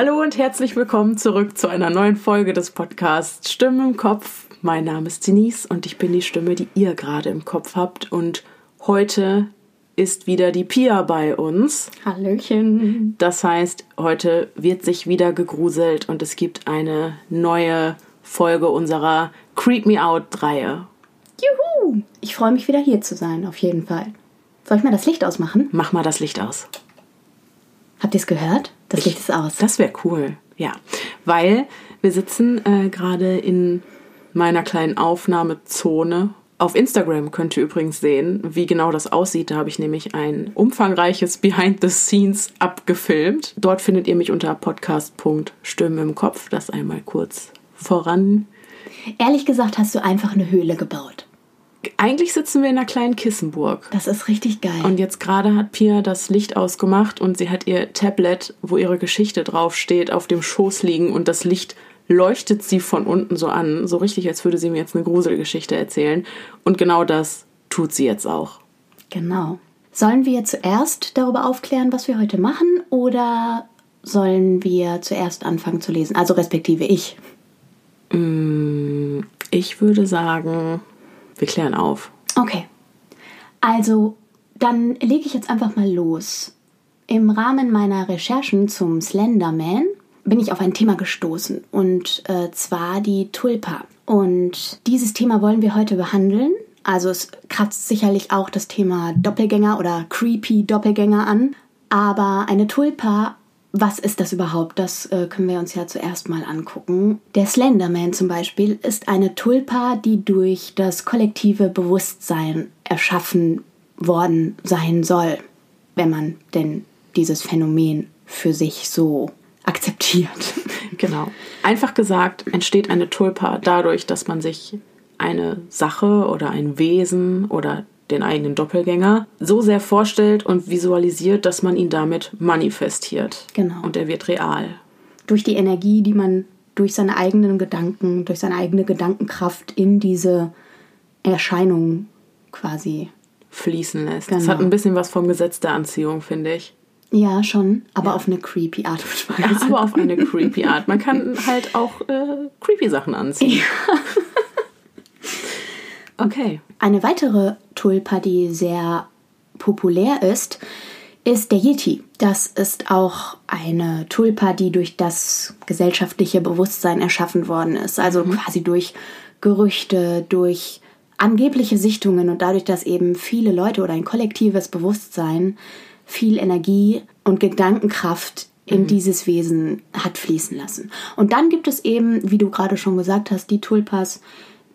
Hallo und herzlich willkommen zurück zu einer neuen Folge des Podcasts Stimmen im Kopf. Mein Name ist Denise und ich bin die Stimme, die ihr gerade im Kopf habt. Und heute ist wieder die Pia bei uns. Hallöchen. Das heißt, heute wird sich wieder gegruselt und es gibt eine neue Folge unserer Creep Me Out-Reihe. Juhu! Ich freue mich wieder hier zu sein, auf jeden Fall. Soll ich mal das Licht ausmachen? Mach mal das Licht aus. Habt ihr es gehört? Das Licht ist aus. Das wäre cool, ja. Weil wir sitzen äh, gerade in meiner kleinen Aufnahmezone. Auf Instagram könnt ihr übrigens sehen, wie genau das aussieht. Da habe ich nämlich ein umfangreiches Behind the Scenes abgefilmt. Dort findet ihr mich unter podcast.stimme im Kopf. Das einmal kurz voran. Ehrlich gesagt hast du einfach eine Höhle gebaut. Eigentlich sitzen wir in einer kleinen Kissenburg. Das ist richtig geil. Und jetzt gerade hat Pia das Licht ausgemacht und sie hat ihr Tablet, wo ihre Geschichte draufsteht, auf dem Schoß liegen und das Licht leuchtet sie von unten so an, so richtig, als würde sie mir jetzt eine Gruselgeschichte erzählen. Und genau das tut sie jetzt auch. Genau. Sollen wir zuerst darüber aufklären, was wir heute machen, oder sollen wir zuerst anfangen zu lesen? Also respektive ich. Mm, ich würde sagen, wir klären auf. Okay. Also, dann lege ich jetzt einfach mal los. Im Rahmen meiner Recherchen zum Slenderman bin ich auf ein Thema gestoßen und äh, zwar die Tulpa. Und dieses Thema wollen wir heute behandeln. Also es kratzt sicherlich auch das Thema Doppelgänger oder creepy Doppelgänger an. Aber eine Tulpa, was ist das überhaupt? Das äh, können wir uns ja zuerst mal angucken. Der Slenderman zum Beispiel ist eine Tulpa, die durch das kollektive Bewusstsein erschaffen worden sein soll, wenn man denn dieses Phänomen für sich so akzeptiert. Genau. Einfach gesagt, entsteht eine Tulpa dadurch, dass man sich eine Sache oder ein Wesen oder den eigenen Doppelgänger so sehr vorstellt und visualisiert, dass man ihn damit manifestiert. Genau. Und er wird real. Durch die Energie, die man durch seine eigenen Gedanken, durch seine eigene Gedankenkraft in diese Erscheinung quasi fließen lässt. Genau. Das hat ein bisschen was vom Gesetz der Anziehung, finde ich. Ja, schon, aber auf eine creepy Art und Weise. Ja, aber auf eine creepy Art. Man kann halt auch äh, creepy Sachen anziehen. Okay. Eine weitere Tulpa, die sehr populär ist, ist der Yeti. Das ist auch eine Tulpa, die durch das gesellschaftliche Bewusstsein erschaffen worden ist. Also quasi durch Gerüchte, durch angebliche Sichtungen und dadurch, dass eben viele Leute oder ein kollektives Bewusstsein viel Energie und Gedankenkraft in dieses Wesen hat fließen lassen. Und dann gibt es eben, wie du gerade schon gesagt hast, die Tulpas,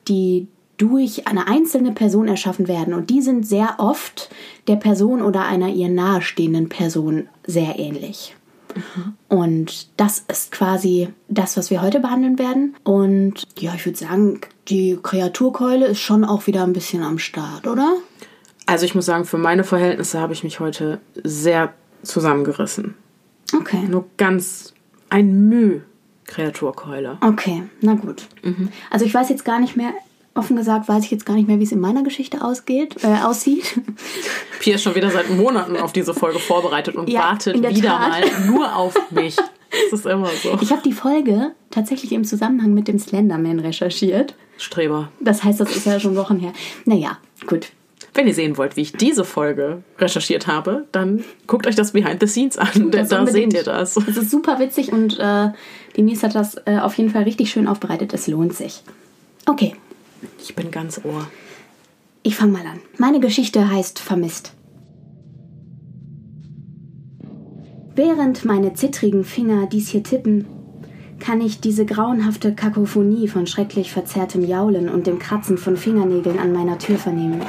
die durch eine einzelne Person erschaffen werden. Und die sind sehr oft der Person oder einer ihr nahestehenden Person sehr ähnlich. Und das ist quasi das, was wir heute behandeln werden. Und ja, ich würde sagen, die Kreaturkeule ist schon auch wieder ein bisschen am Start, oder? Also ich muss sagen, für meine Verhältnisse habe ich mich heute sehr zusammengerissen. Okay. Nur ganz ein Müh Kreaturkeule. Okay, na gut. Also ich weiß jetzt gar nicht mehr, offen gesagt, weiß ich jetzt gar nicht mehr, wie es in meiner Geschichte ausgeht, äh, aussieht. Pia ist schon wieder seit Monaten auf diese Folge vorbereitet und Ja, wartet wieder Tat. mal nur auf mich. Das ist immer so. Ich habe die Folge tatsächlich im Zusammenhang mit dem Slenderman recherchiert. Streber. Das heißt, das ist ja schon Wochen her. Naja, gut. Wenn ihr sehen wollt, wie ich diese Folge recherchiert habe, dann guckt euch das Behind the Scenes an. Denn das da unbedingt. seht ihr das. Es ist super witzig und äh, Denise hat das äh, auf jeden Fall richtig schön aufbereitet. Es lohnt sich. Okay, Ich bin ganz ohr. ich fange mal an. Meine Geschichte heißt Vermisst. Während meine zittrigen Finger dies hier tippen, kann ich diese grauenhafte Kakophonie von schrecklich verzerrtem Jaulen und dem Kratzen von Fingernägeln an meiner Tür vernehmen.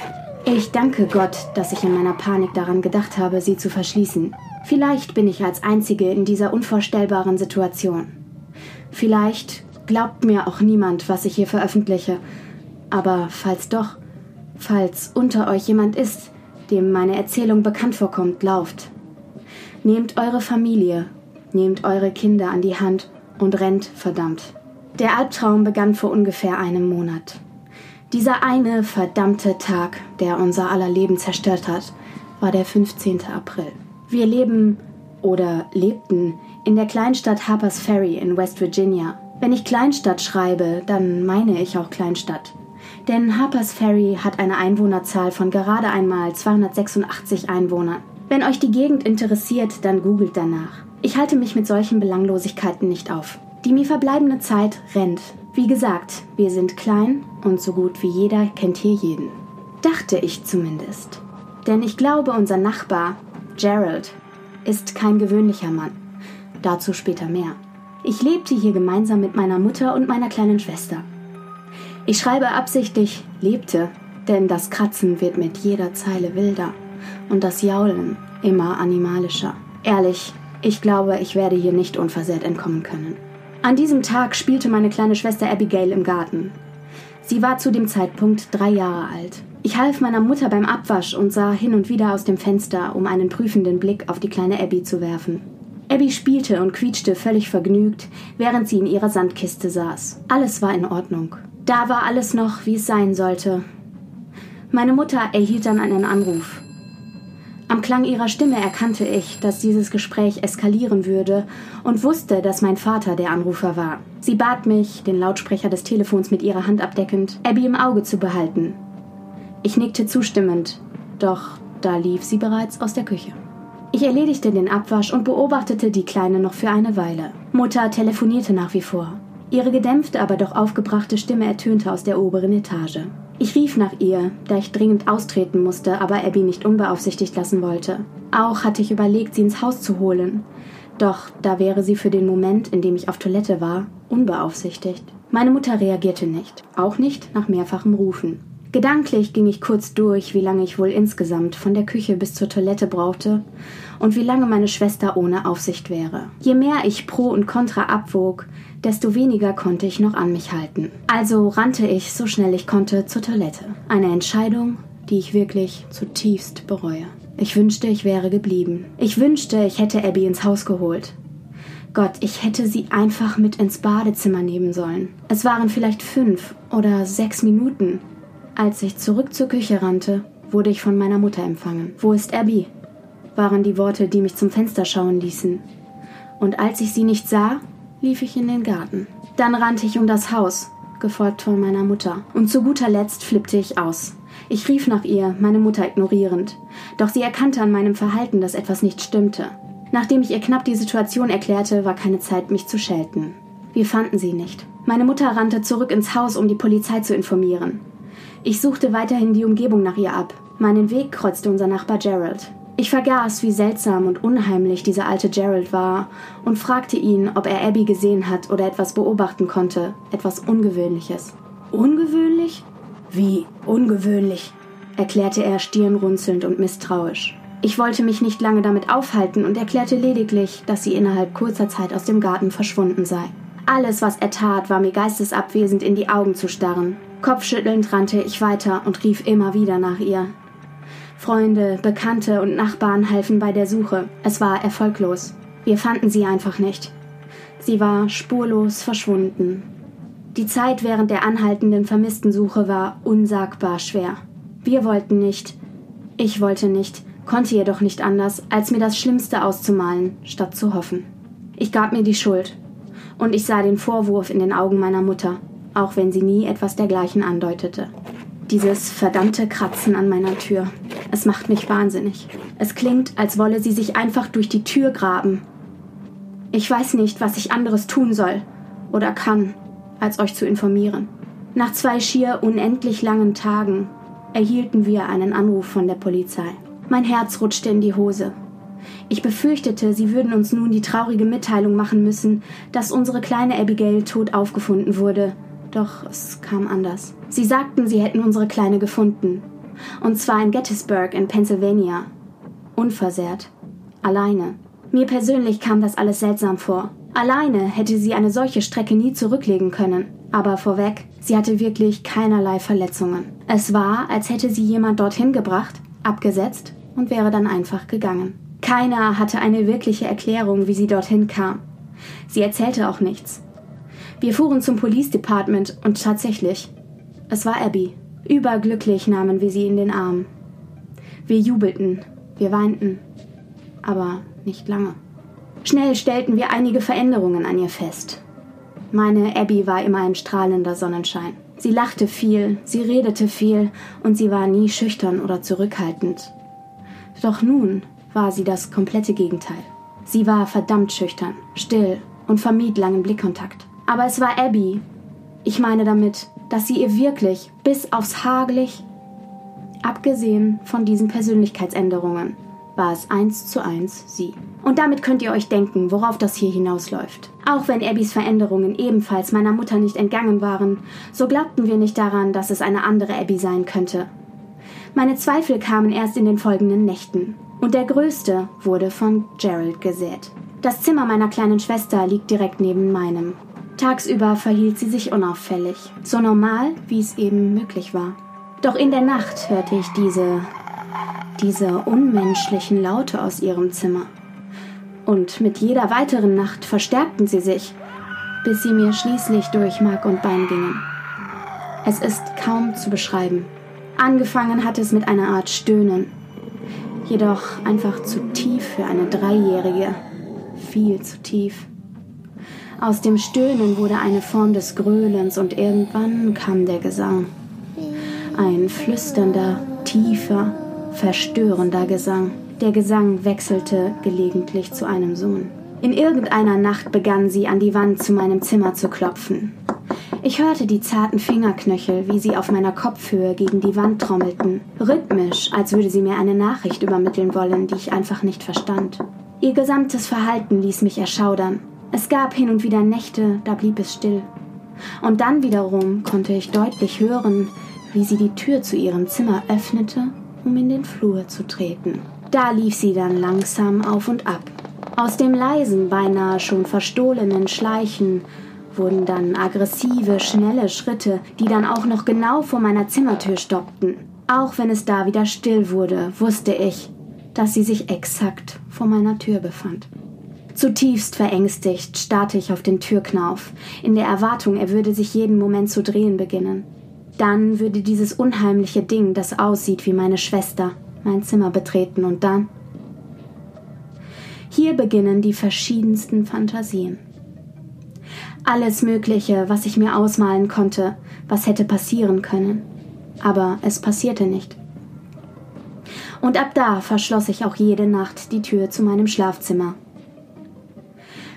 Ich danke Gott, dass ich in meiner Panik daran gedacht habe, sie zu verschließen. Vielleicht bin ich als Einzige in dieser unvorstellbaren Situation. Vielleicht glaubt mir auch niemand, was ich hier veröffentliche. Aber falls doch, falls unter euch jemand ist, dem meine Erzählung bekannt vorkommt, lauft. Nehmt eure Familie, nehmt eure Kinder an die Hand und rennt, verdammt. Der Albtraum begann vor ungefähr einem Monat. Dieser eine verdammte Tag, der unser aller Leben zerstört hat, war der 15. April. Wir leben oder lebten in der Kleinstadt Harpers Ferry in West Virginia. Wenn ich Kleinstadt schreibe, dann meine ich auch Kleinstadt. Denn Harpers Ferry hat eine Einwohnerzahl von gerade einmal 286 Einwohnern. Wenn euch die Gegend interessiert, dann googelt danach. Ich halte mich mit solchen Belanglosigkeiten nicht auf. Die mir verbleibende Zeit rennt. Wie gesagt, wir sind klein und so gut wie jeder kennt hier jeden. Dachte ich zumindest. Denn ich glaube, unser Nachbar, Gerald, ist kein gewöhnlicher Mann. Dazu später mehr. Ich lebte hier gemeinsam mit meiner Mutter und meiner kleinen Schwester. Ich schreibe absichtlich lebte, denn das Kratzen wird mit jeder Zeile wilder und das Jaulen immer animalischer. Ehrlich, ich glaube, ich werde hier nicht unversehrt entkommen können. An diesem Tag spielte meine kleine Schwester Abigail im Garten. Sie war zu dem Zeitpunkt drei Jahre alt. Ich half meiner Mutter beim Abwasch und sah hin und wieder aus dem Fenster, um einen prüfenden Blick auf die kleine Abby zu werfen. Abby spielte und quietschte völlig vergnügt, während sie in ihrer Sandkiste saß. Alles war in Ordnung. Da war alles noch, wie es sein sollte. Meine Mutter erhielt dann einen Anruf. Am Klang ihrer Stimme erkannte ich, dass dieses Gespräch eskalieren würde und wusste, dass mein Vater der Anrufer war. Sie bat mich, den Lautsprecher des Telefons mit ihrer Hand abdeckend, Abby im Auge zu behalten. Ich nickte zustimmend, doch da lief sie bereits aus der Küche. Ich erledigte den Abwasch und beobachtete die Kleine noch für eine Weile. Mutter telefonierte nach wie vor. Ihre gedämpfte, aber doch aufgebrachte Stimme ertönte aus der oberen Etage. Ich rief nach ihr, da ich dringend austreten musste, aber Abby nicht unbeaufsichtigt lassen wollte. Auch hatte ich überlegt, sie ins Haus zu holen. Doch da wäre sie für den Moment, in dem ich auf Toilette war, unbeaufsichtigt. Meine Mutter reagierte nicht, auch nicht nach mehrfachem Rufen. Gedanklich ging ich kurz durch, wie lange ich wohl insgesamt von der Küche bis zur Toilette brauchte und wie lange meine Schwester ohne Aufsicht wäre. Je mehr ich Pro und Contra abwog, desto weniger konnte ich noch an mich halten. Also rannte ich so schnell ich konnte zur Toilette. Eine Entscheidung, die ich wirklich zutiefst bereue. Ich wünschte, ich wäre geblieben. Ich wünschte, ich hätte Abby ins Haus geholt. Gott, ich hätte sie einfach mit ins Badezimmer nehmen sollen. Es waren vielleicht fünf oder sechs Minuten. Als ich zurück zur Küche rannte, wurde ich von meiner Mutter empfangen. Wo ist Abby? waren die Worte, die mich zum Fenster schauen ließen. Und als ich sie nicht sah, lief ich in den Garten. Dann rannte ich um das Haus, gefolgt von meiner Mutter. Und zu guter Letzt flippte ich aus. Ich rief nach ihr, meine Mutter ignorierend. Doch sie erkannte an meinem Verhalten, dass etwas nicht stimmte. Nachdem ich ihr knapp die Situation erklärte, war keine Zeit, mich zu schelten. Wir fanden sie nicht. Meine Mutter rannte zurück ins Haus, um die Polizei zu informieren. Ich suchte weiterhin die Umgebung nach ihr ab. Meinen Weg kreuzte unser Nachbar Gerald. Ich vergaß, wie seltsam und unheimlich dieser alte Gerald war und fragte ihn, ob er Abby gesehen hat oder etwas beobachten konnte, etwas Ungewöhnliches. Ungewöhnlich? Wie ungewöhnlich? erklärte er stirnrunzelnd und misstrauisch. Ich wollte mich nicht lange damit aufhalten und erklärte lediglich, dass sie innerhalb kurzer Zeit aus dem Garten verschwunden sei. Alles, was er tat, war mir geistesabwesend in die Augen zu starren. Kopfschüttelnd rannte ich weiter und rief immer wieder nach ihr. Freunde, Bekannte und Nachbarn halfen bei der Suche. Es war erfolglos. Wir fanden sie einfach nicht. Sie war spurlos verschwunden. Die Zeit während der anhaltenden Vermisstensuche war unsagbar schwer. Wir wollten nicht, ich wollte nicht, konnte jedoch nicht anders, als mir das Schlimmste auszumalen, statt zu hoffen. Ich gab mir die Schuld. Und ich sah den Vorwurf in den Augen meiner Mutter, auch wenn sie nie etwas dergleichen andeutete. Dieses verdammte Kratzen an meiner Tür. Es macht mich wahnsinnig. Es klingt, als wolle sie sich einfach durch die Tür graben. Ich weiß nicht, was ich anderes tun soll oder kann, als euch zu informieren. Nach zwei schier unendlich langen Tagen erhielten wir einen Anruf von der Polizei. Mein Herz rutschte in die Hose. Ich befürchtete, sie würden uns nun die traurige Mitteilung machen müssen, dass unsere kleine Abigail tot aufgefunden wurde doch es kam anders. Sie sagten, sie hätten unsere Kleine gefunden. Und zwar in Gettysburg in Pennsylvania. Unversehrt. Alleine. Mir persönlich kam das alles seltsam vor. Alleine hätte sie eine solche Strecke nie zurücklegen können. Aber vorweg, sie hatte wirklich keinerlei Verletzungen. Es war, als hätte sie jemand dorthin gebracht, abgesetzt und wäre dann einfach gegangen. Keiner hatte eine wirkliche Erklärung, wie sie dorthin kam. Sie erzählte auch nichts. Wir fuhren zum Police Department und tatsächlich, es war Abby. Überglücklich nahmen wir sie in den Arm. Wir jubelten, wir weinten, aber nicht lange. Schnell stellten wir einige Veränderungen an ihr fest. Meine Abby war immer ein strahlender Sonnenschein. Sie lachte viel, sie redete viel und sie war nie schüchtern oder zurückhaltend. Doch nun war sie das komplette Gegenteil. Sie war verdammt schüchtern, still und vermied langen Blickkontakt. Aber es war Abby. Ich meine damit, dass sie ihr wirklich bis aufs Hagelig, abgesehen von diesen Persönlichkeitsänderungen, war es eins zu eins sie. Und damit könnt ihr euch denken, worauf das hier hinausläuft. Auch wenn Abbys Veränderungen ebenfalls meiner Mutter nicht entgangen waren, so glaubten wir nicht daran, dass es eine andere Abby sein könnte. Meine Zweifel kamen erst in den folgenden Nächten. Und der größte wurde von Gerald gesät. Das Zimmer meiner kleinen Schwester liegt direkt neben meinem. Tagsüber verhielt sie sich unauffällig, so normal, wie es eben möglich war. Doch in der Nacht hörte ich diese, diese unmenschlichen Laute aus ihrem Zimmer. Und mit jeder weiteren Nacht verstärkten sie sich, bis sie mir schließlich durch Mark und Bein gingen. Es ist kaum zu beschreiben. Angefangen hat es mit einer Art Stöhnen, jedoch einfach zu tief für eine Dreijährige, viel zu tief. Aus dem Stöhnen wurde eine Form des Gröhlens und irgendwann kam der Gesang. Ein flüsternder, tiefer, verstörender Gesang. Der Gesang wechselte gelegentlich zu einem Sohn. In irgendeiner Nacht begann sie an die Wand zu meinem Zimmer zu klopfen. Ich hörte die zarten Fingerknöchel, wie sie auf meiner Kopfhöhe gegen die Wand trommelten, rhythmisch, als würde sie mir eine Nachricht übermitteln wollen, die ich einfach nicht verstand. Ihr gesamtes Verhalten ließ mich erschaudern. Es gab hin und wieder Nächte, da blieb es still. Und dann wiederum konnte ich deutlich hören, wie sie die Tür zu ihrem Zimmer öffnete, um in den Flur zu treten. Da lief sie dann langsam auf und ab. Aus dem leisen, beinahe schon verstohlenen Schleichen wurden dann aggressive, schnelle Schritte, die dann auch noch genau vor meiner Zimmertür stoppten. Auch wenn es da wieder still wurde, wusste ich, dass sie sich exakt vor meiner Tür befand. Zutiefst verängstigt starrte ich auf den Türknauf, in der Erwartung, er würde sich jeden Moment zu drehen beginnen. Dann würde dieses unheimliche Ding, das aussieht wie meine Schwester, mein Zimmer betreten und dann. Hier beginnen die verschiedensten Fantasien. Alles Mögliche, was ich mir ausmalen konnte, was hätte passieren können. Aber es passierte nicht. Und ab da verschloss ich auch jede Nacht die Tür zu meinem Schlafzimmer.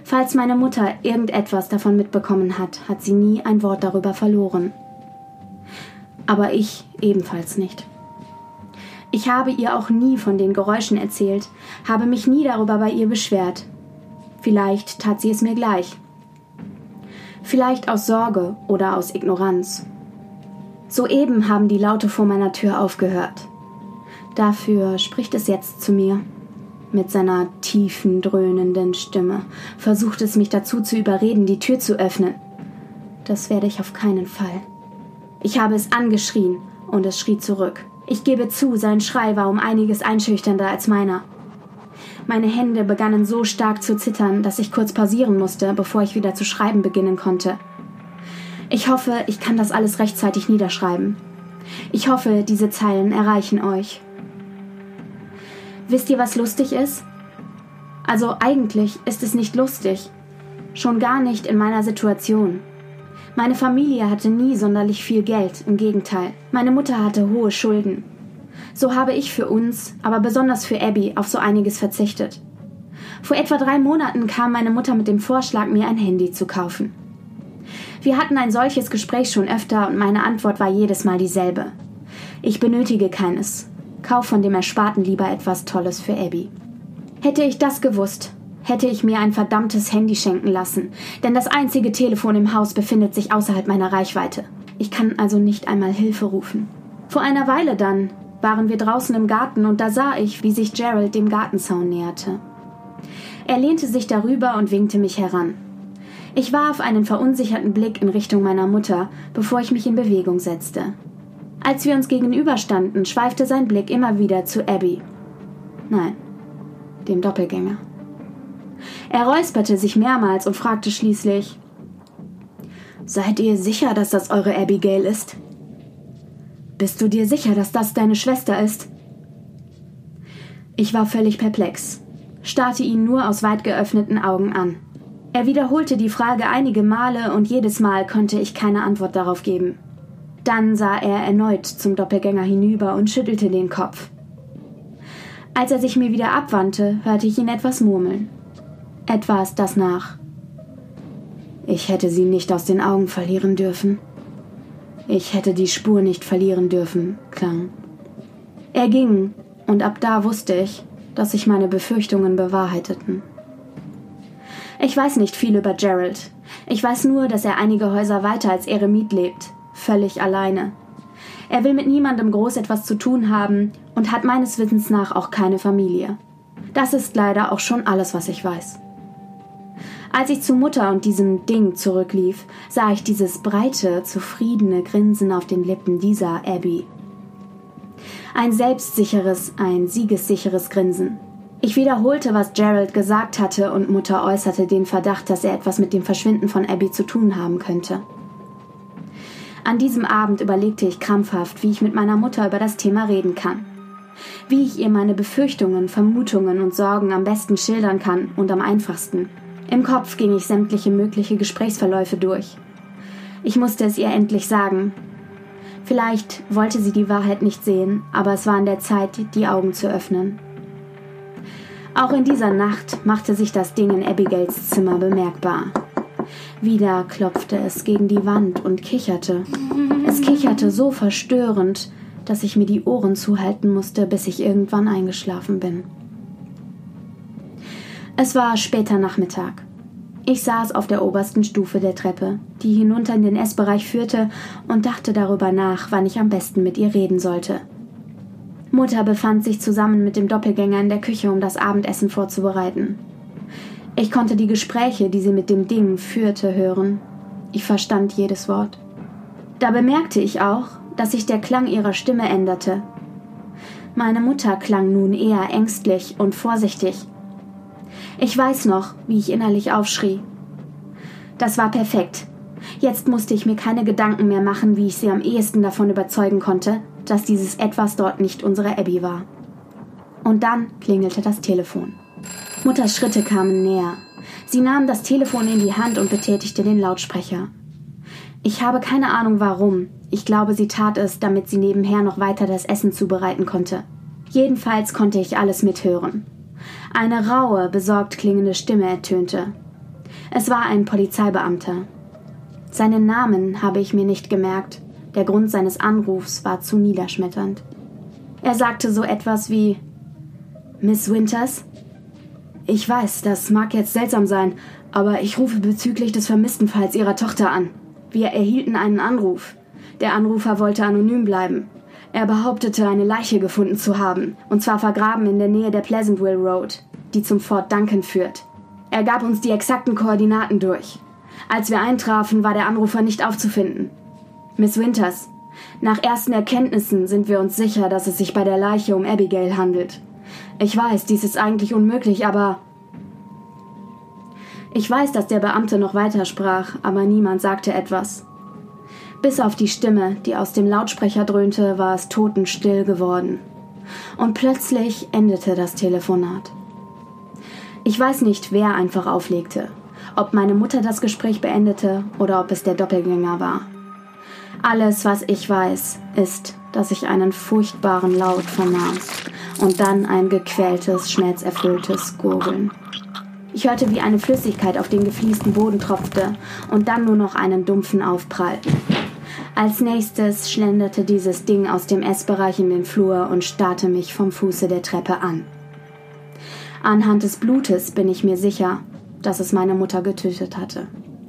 Falls meine Mutter irgendetwas davon mitbekommen hat, hat sie nie ein Wort darüber verloren. Aber ich ebenfalls nicht. Ich habe ihr auch nie von den Geräuschen erzählt, habe mich nie darüber bei ihr beschwert. Vielleicht tat sie es mir gleich. Vielleicht aus Sorge oder aus Ignoranz. Soeben haben die Laute vor meiner Tür aufgehört. Dafür spricht es jetzt zu mir. Mit seiner tiefen, dröhnenden Stimme versucht es mich dazu zu überreden, die Tür zu öffnen. Das werde ich auf keinen Fall. Ich habe es angeschrien und es schrie zurück. Ich gebe zu, sein Schrei war um einiges einschüchternder als meiner. Meine Hände begannen so stark zu zittern, dass ich kurz pausieren musste, bevor ich wieder zu schreiben beginnen konnte. Ich hoffe, ich kann das alles rechtzeitig niederschreiben. Ich hoffe, diese Zeilen erreichen euch. Wisst ihr, was lustig ist? Also eigentlich ist es nicht lustig. Schon gar nicht in meiner Situation. Meine Familie hatte nie sonderlich viel Geld, im Gegenteil. Meine Mutter hatte hohe Schulden. So habe ich für uns, aber besonders für Abby, auf so einiges verzichtet. Vor etwa drei Monaten kam meine Mutter mit dem Vorschlag, mir ein Handy zu kaufen. Wir hatten ein solches Gespräch schon öfter und meine Antwort war jedes Mal dieselbe. Ich benötige keines. Kauf von dem Ersparten lieber etwas Tolles für Abby. Hätte ich das gewusst, hätte ich mir ein verdammtes Handy schenken lassen, denn das einzige Telefon im Haus befindet sich außerhalb meiner Reichweite. Ich kann also nicht einmal Hilfe rufen. Vor einer Weile dann waren wir draußen im Garten und da sah ich, wie sich Gerald dem Gartenzaun näherte. Er lehnte sich darüber und winkte mich heran. Ich warf einen verunsicherten Blick in Richtung meiner Mutter, bevor ich mich in Bewegung setzte. Als wir uns gegenüberstanden, schweifte sein Blick immer wieder zu Abby. Nein, dem Doppelgänger. Er räusperte sich mehrmals und fragte schließlich Seid ihr sicher, dass das eure Abigail ist? Bist du dir sicher, dass das deine Schwester ist? Ich war völlig perplex. starrte ihn nur aus weit geöffneten Augen an. Er wiederholte die Frage einige Male und jedes Mal konnte ich keine Antwort darauf geben. Dann sah er erneut zum Doppelgänger hinüber und schüttelte den Kopf. Als er sich mir wieder abwandte, hörte ich ihn etwas murmeln. Etwas, das nach. Ich hätte sie nicht aus den Augen verlieren dürfen. Ich hätte die Spur nicht verlieren dürfen, klang. Er ging, und ab da wusste ich, dass sich meine Befürchtungen bewahrheiteten. Ich weiß nicht viel über Gerald. Ich weiß nur, dass er einige Häuser weiter als Eremit lebt, völlig alleine. Er will mit niemandem groß etwas zu tun haben und hat meines Wissens nach auch keine Familie. Das ist leider auch schon alles, was ich weiß. Als ich zu Mutter und diesem Ding zurücklief, sah ich dieses breite, zufriedene Grinsen auf den Lippen dieser Abby. Ein selbstsicheres, ein siegessicheres Grinsen. Ich wiederholte, was Gerald gesagt hatte, und Mutter äußerte den Verdacht, dass er etwas mit dem Verschwinden von Abby zu tun haben könnte. An diesem Abend überlegte ich krampfhaft, wie ich mit meiner Mutter über das Thema reden kann. Wie ich ihr meine Befürchtungen, Vermutungen und Sorgen am besten schildern kann und am einfachsten. Im Kopf ging ich sämtliche mögliche Gesprächsverläufe durch. Ich musste es ihr endlich sagen. Vielleicht wollte sie die Wahrheit nicht sehen, aber es war an der Zeit, die Augen zu öffnen. Auch in dieser Nacht machte sich das Ding in Abigails Zimmer bemerkbar. Wieder klopfte es gegen die Wand und kicherte. Es kicherte so verstörend, dass ich mir die Ohren zuhalten musste, bis ich irgendwann eingeschlafen bin. Es war später Nachmittag. Ich saß auf der obersten Stufe der Treppe, die hinunter in den Essbereich führte, und dachte darüber nach, wann ich am besten mit ihr reden sollte. Mutter befand sich zusammen mit dem Doppelgänger in der Küche, um das Abendessen vorzubereiten. Ich konnte die Gespräche, die sie mit dem Ding führte, hören. Ich verstand jedes Wort. Da bemerkte ich auch, dass sich der Klang ihrer Stimme änderte. Meine Mutter klang nun eher ängstlich und vorsichtig, ich weiß noch, wie ich innerlich aufschrie. Das war perfekt. Jetzt musste ich mir keine Gedanken mehr machen, wie ich sie am ehesten davon überzeugen konnte, dass dieses etwas dort nicht unsere Abby war. Und dann klingelte das Telefon. Mutters Schritte kamen näher. Sie nahm das Telefon in die Hand und betätigte den Lautsprecher. Ich habe keine Ahnung warum. Ich glaube, sie tat es, damit sie nebenher noch weiter das Essen zubereiten konnte. Jedenfalls konnte ich alles mithören. Eine raue, besorgt klingende Stimme ertönte. Es war ein Polizeibeamter. Seinen Namen habe ich mir nicht gemerkt. Der Grund seines Anrufs war zu niederschmetternd. Er sagte so etwas wie Miss Winters? Ich weiß, das mag jetzt seltsam sein, aber ich rufe bezüglich des vermissten Falls Ihrer Tochter an. Wir erhielten einen Anruf. Der Anrufer wollte anonym bleiben. Er behauptete, eine Leiche gefunden zu haben, und zwar vergraben in der Nähe der Pleasantville Road, die zum Fort Duncan führt. Er gab uns die exakten Koordinaten durch. Als wir eintrafen, war der Anrufer nicht aufzufinden. Miss Winters, nach ersten Erkenntnissen sind wir uns sicher, dass es sich bei der Leiche um Abigail handelt. Ich weiß, dies ist eigentlich unmöglich, aber. Ich weiß, dass der Beamte noch weitersprach, aber niemand sagte etwas. Bis auf die Stimme, die aus dem Lautsprecher dröhnte, war es totenstill geworden. Und plötzlich endete das Telefonat. Ich weiß nicht, wer einfach auflegte, ob meine Mutter das Gespräch beendete oder ob es der Doppelgänger war. Alles, was ich weiß, ist, dass ich einen furchtbaren Laut vernahm und dann ein gequältes, schmerzerfülltes Gurgeln. Ich hörte, wie eine Flüssigkeit auf den gefliesten Boden tropfte und dann nur noch einen dumpfen Aufprall. Als nächstes schlenderte dieses Ding aus dem Essbereich in den Flur und starrte mich vom Fuße der Treppe an. Anhand des Blutes bin ich mir sicher, dass es meine Mutter getötet hatte.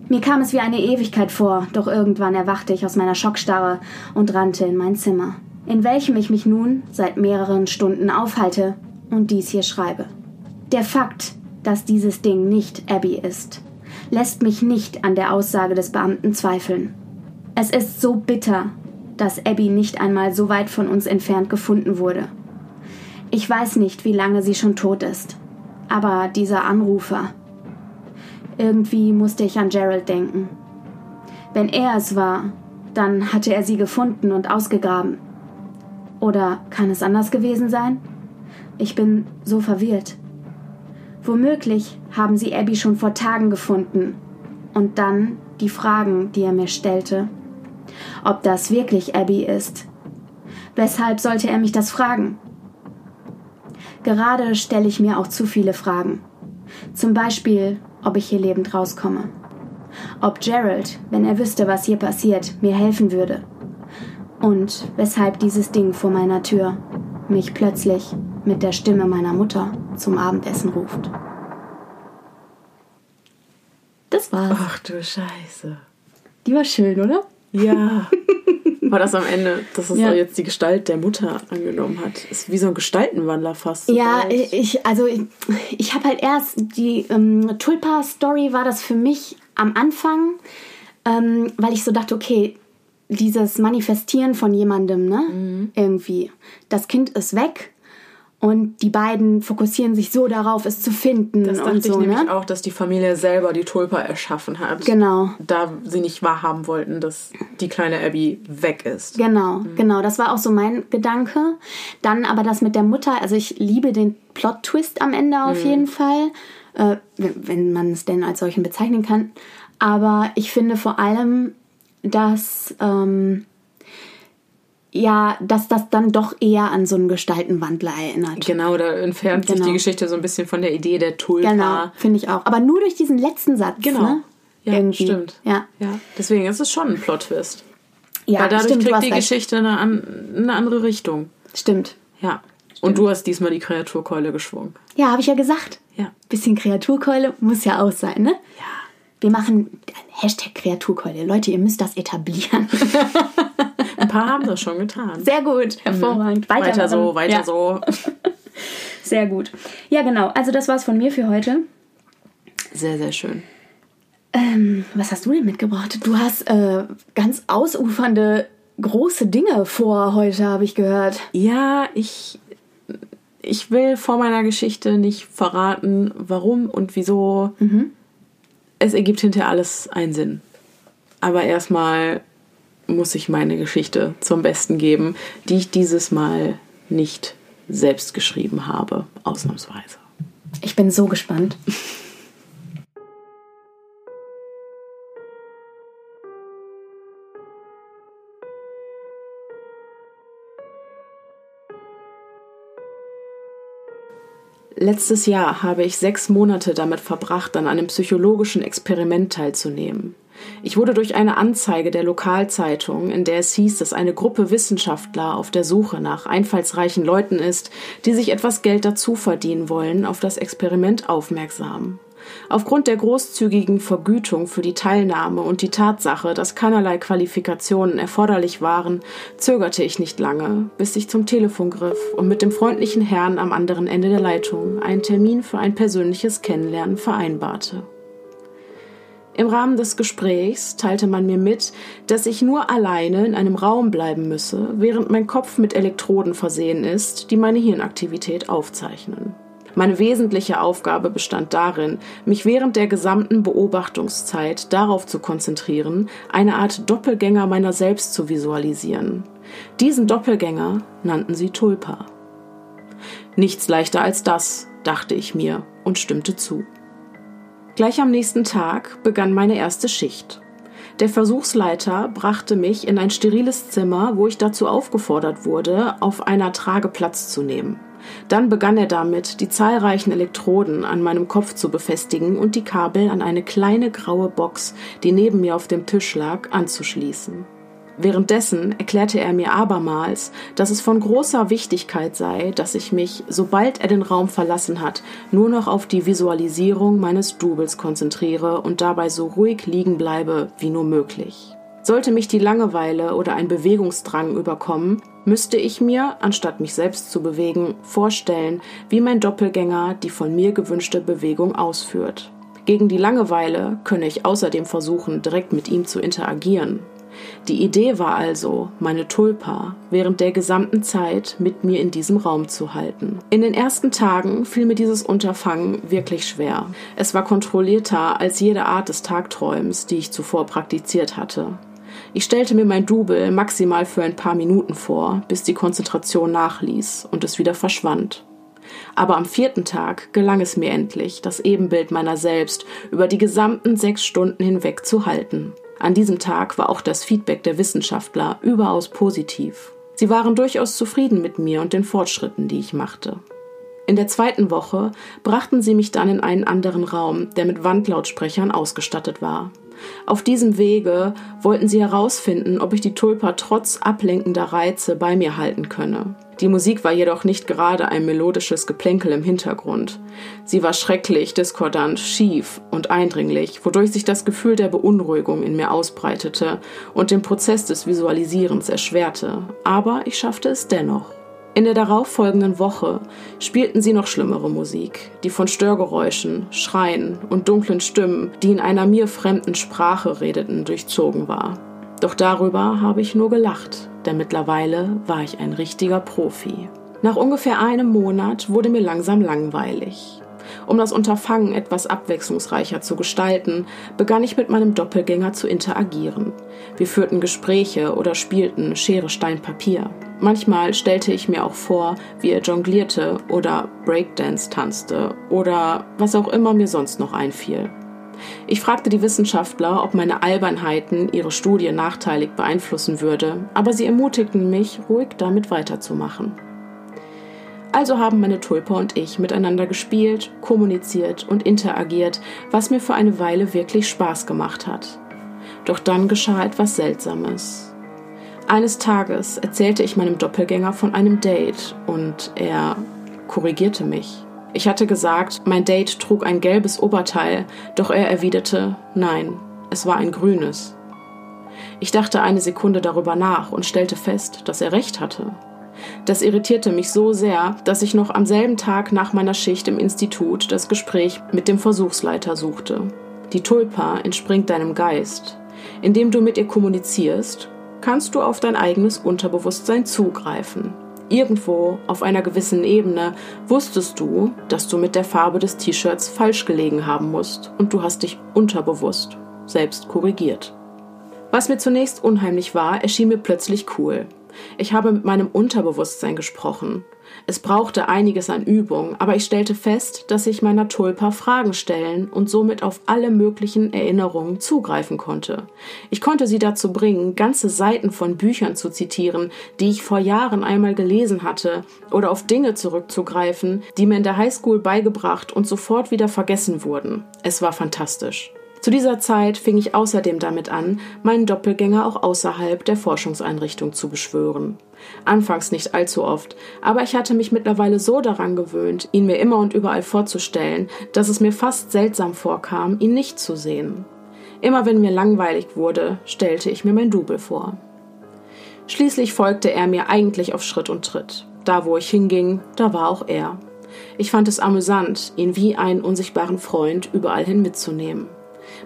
Mir kam es wie eine Ewigkeit vor, doch irgendwann erwachte ich aus meiner Schockstarre und rannte in mein Zimmer, in welchem ich mich nun seit mehreren Stunden aufhalte und dies hier schreibe. Der Fakt, dass dieses Ding nicht Abby ist, lässt mich nicht an der Aussage des Beamten zweifeln. Es ist so bitter, dass Abby nicht einmal so weit von uns entfernt gefunden wurde. Ich weiß nicht, wie lange sie schon tot ist. Aber dieser Anrufer. Irgendwie musste ich an Gerald denken. Wenn er es war, dann hatte er sie gefunden und ausgegraben. Oder kann es anders gewesen sein? Ich bin so verwirrt. Womöglich haben sie Abby schon vor Tagen gefunden. Und dann die Fragen, die er mir stellte. Ob das wirklich Abby ist. Weshalb sollte er mich das fragen? Gerade stelle ich mir auch zu viele Fragen. Zum Beispiel, ob ich hier lebend rauskomme. Ob Gerald, wenn er wüsste, was hier passiert, mir helfen würde. Und weshalb dieses Ding vor meiner Tür mich plötzlich mit der Stimme meiner Mutter zum Abendessen ruft. Das war's. Ach du Scheiße. Die war schön, oder? Ja. War das am Ende, dass es Ja. jetzt die Gestalt der Mutter angenommen hat? Ist wie so ein Gestaltenwandler fast. Ja, ich, also ich, ich habe halt erst die ähm, Tulpa-Story war das für mich am Anfang, ähm, weil ich so dachte, okay, dieses Manifestieren von jemandem, ne? Mhm. Irgendwie. Das Kind ist weg und die beiden fokussieren sich so darauf, es zu finden Das dachte und so, ich nämlich ne? auch, dass die Familie selber die Tulpa erschaffen hat. Genau. Da sie nicht wahrhaben wollten, dass die kleine Abby weg ist. Genau, Mhm. genau. Das war auch so mein Gedanke. Dann aber das mit der Mutter. Also ich liebe den Plot-Twist am Ende auf Mhm. jeden Fall, äh, wenn, man es denn als solchen bezeichnen kann. Aber ich finde vor allem, dass ähm, ja, dass das dann doch eher an so einen Gestaltenwandler erinnert. Genau, da entfernt sich Genau. die Geschichte so ein bisschen von der Idee der Tulpa. Genau, finde ich auch. Aber nur durch diesen letzten Satz. Genau. Ne? Ja, Irgendwie. stimmt. Ja, Ja, deswegen ist es schon ein Plot-Twist. ja Weil dadurch stimmt, kriegt die. Geschichte eine, eine andere Richtung. Stimmt. Ja. Und du hast diesmal die Kreaturkeule geschwungen. Ja, habe ich ja gesagt. Ja. Bisschen Kreaturkeule muss ja auch sein, ne? Ja. Wir machen Hashtag Kreaturkeule. Leute, ihr müsst das etablieren. Ein paar haben das schon getan. Sehr gut, hervorragend. Weiter, Mhm. Weiter so, weiter ja, so. Sehr gut. Ja, genau. Also das war's von mir für heute. Sehr, sehr schön. Ähm, was hast du denn mitgebracht? Du hast äh, ganz ausufernde große Dinge vor heute, habe ich gehört. Ja, ich, ich will vor meiner Geschichte nicht verraten, warum und wieso. Es ergibt hinterher alles einen Sinn. Aber erstmal muss ich meine Geschichte zum Besten geben, die ich dieses Mal nicht selbst geschrieben habe, ausnahmsweise. Ich bin so gespannt. Letztes Jahr habe ich sechs Monate damit verbracht, an einem psychologischen Experiment teilzunehmen. Ich wurde durch eine Anzeige der Lokalzeitung, in der es hieß, dass eine Gruppe Wissenschaftler auf der Suche nach einfallsreichen Leuten ist, die sich etwas Geld dazu verdienen wollen, auf das Experiment aufmerksam. Aufgrund der großzügigen Vergütung für die Teilnahme und die Tatsache, dass keinerlei Qualifikationen erforderlich waren, zögerte ich nicht lange, bis ich zum Telefon griff und mit dem freundlichen Herrn am anderen Ende der Leitung einen Termin für ein persönliches Kennenlernen vereinbarte. Im Rahmen des Gesprächs teilte man mir mit, dass ich nur alleine in einem Raum bleiben müsse, während mein Kopf mit Elektroden versehen ist, die meine Hirnaktivität aufzeichnen. Meine wesentliche Aufgabe bestand darin, mich während der gesamten Beobachtungszeit darauf zu konzentrieren, eine Art Doppelgänger meiner selbst zu visualisieren. Diesen Doppelgänger nannten sie Tulpa. Nichts leichter als das, dachte ich mir und stimmte zu. Gleich am nächsten Tag begann meine erste Schicht. Der Versuchsleiter brachte mich in ein steriles Zimmer, wo ich dazu aufgefordert wurde, auf einer Trage Platz zu nehmen. Dann begann er damit, die zahlreichen Elektroden an meinem Kopf zu befestigen und die Kabel an eine kleine graue Box, die neben mir auf dem Tisch lag, anzuschließen. Währenddessen erklärte er mir abermals, dass es von großer Wichtigkeit sei, dass ich mich, sobald er den Raum verlassen hat, nur noch auf die Visualisierung meines Doubles konzentriere und dabei so ruhig liegen bleibe wie nur möglich. Sollte mich die Langeweile oder ein Bewegungsdrang überkommen, müsste ich mir, anstatt mich selbst zu bewegen, vorstellen, wie mein Doppelgänger die von mir gewünschte Bewegung ausführt. Gegen die Langeweile könne ich außerdem versuchen, direkt mit ihm zu interagieren. Die Idee war also, meine Tulpa während der gesamten Zeit mit mir in diesem Raum zu halten. In den ersten Tagen fiel mir dieses Unterfangen wirklich schwer. Es war kontrollierter als jede Art des Tagträumens, die ich zuvor praktiziert hatte. Ich stellte mir mein Double maximal für ein paar Minuten vor, bis die Konzentration nachließ und es wieder verschwand. Aber am vierten Tag gelang es mir endlich, das Ebenbild meiner selbst über die gesamten sechs Stunden hinweg zu halten. An diesem Tag war auch das Feedback der Wissenschaftler überaus positiv. Sie waren durchaus zufrieden mit mir und den Fortschritten, die ich machte. In der zweiten Woche brachten sie mich dann in einen anderen Raum, der mit Wandlautsprechern ausgestattet war. Auf diesem Wege wollten sie herausfinden, ob ich die Tulpa trotz ablenkender Reize bei mir halten könne. Die Musik war jedoch nicht gerade ein melodisches Geplänkel im Hintergrund. Sie war schrecklich, diskordant, schief und eindringlich, wodurch sich das Gefühl der Beunruhigung in mir ausbreitete und den Prozess des Visualisierens erschwerte. Aber ich schaffte es dennoch. In der darauffolgenden Woche spielten sie noch schlimmere Musik, die von Störgeräuschen, Schreien und dunklen Stimmen, die in einer mir fremden Sprache redeten, durchzogen war. Doch darüber habe ich nur gelacht, denn mittlerweile war ich ein richtiger Profi. Nach ungefähr einem Monat wurde mir langsam langweilig. Um das Unterfangen etwas abwechslungsreicher zu gestalten, begann ich mit meinem Doppelgänger zu interagieren. Wir führten Gespräche oder spielten Schere, Stein, Papier. Manchmal stellte ich mir auch vor, wie er jonglierte oder Breakdance tanzte oder was auch immer mir sonst noch einfiel. Ich fragte die Wissenschaftler, ob meine Albernheiten ihre Studie nachteilig beeinflussen würde, aber sie ermutigten mich, ruhig damit weiterzumachen. Also haben meine Tulpe und ich miteinander gespielt, kommuniziert und interagiert, was mir für eine Weile wirklich Spaß gemacht hat. Doch dann geschah etwas Seltsames. Eines Tages erzählte ich meinem Doppelgänger von einem Date und er korrigierte mich. Ich hatte gesagt, mein Date trug ein gelbes Oberteil, doch er erwiderte, nein, es war ein grünes. Ich dachte eine Sekunde darüber nach und stellte fest, dass er recht hatte. Das irritierte mich so sehr, dass ich noch am selben Tag nach meiner Schicht im Institut das Gespräch mit dem Versuchsleiter suchte. Die Tulpa entspringt deinem Geist. Indem du mit ihr kommunizierst, kannst du auf dein eigenes Unterbewusstsein zugreifen. Irgendwo auf einer gewissen Ebene wusstest du, dass du mit der Farbe des T-Shirts falsch gelegen haben musst und du hast dich unterbewusst selbst korrigiert. Was mir zunächst unheimlich war, erschien mir plötzlich cool. Ich habe mit meinem Unterbewusstsein gesprochen. Es brauchte einiges an Übung, aber ich stellte fest, dass ich meiner Tulpa Fragen stellen und somit auf alle möglichen Erinnerungen zugreifen konnte. Ich konnte sie dazu bringen, ganze Seiten von Büchern zu zitieren, die ich vor Jahren einmal gelesen hatte, oder auf Dinge zurückzugreifen, die mir in der Highschool beigebracht und sofort wieder vergessen wurden. Es war fantastisch. Zu dieser Zeit fing ich außerdem damit an, meinen Doppelgänger auch außerhalb der Forschungseinrichtung zu beschwören. Anfangs nicht allzu oft, aber ich hatte mich mittlerweile so daran gewöhnt, ihn mir immer und überall vorzustellen, dass es mir fast seltsam vorkam, ihn nicht zu sehen. Immer wenn mir langweilig wurde, stellte ich mir mein Double vor. Schließlich folgte er mir eigentlich auf Schritt und Tritt. Da, wo ich hinging, da war auch er. Ich fand es amüsant, ihn wie einen unsichtbaren Freund überall hin mitzunehmen.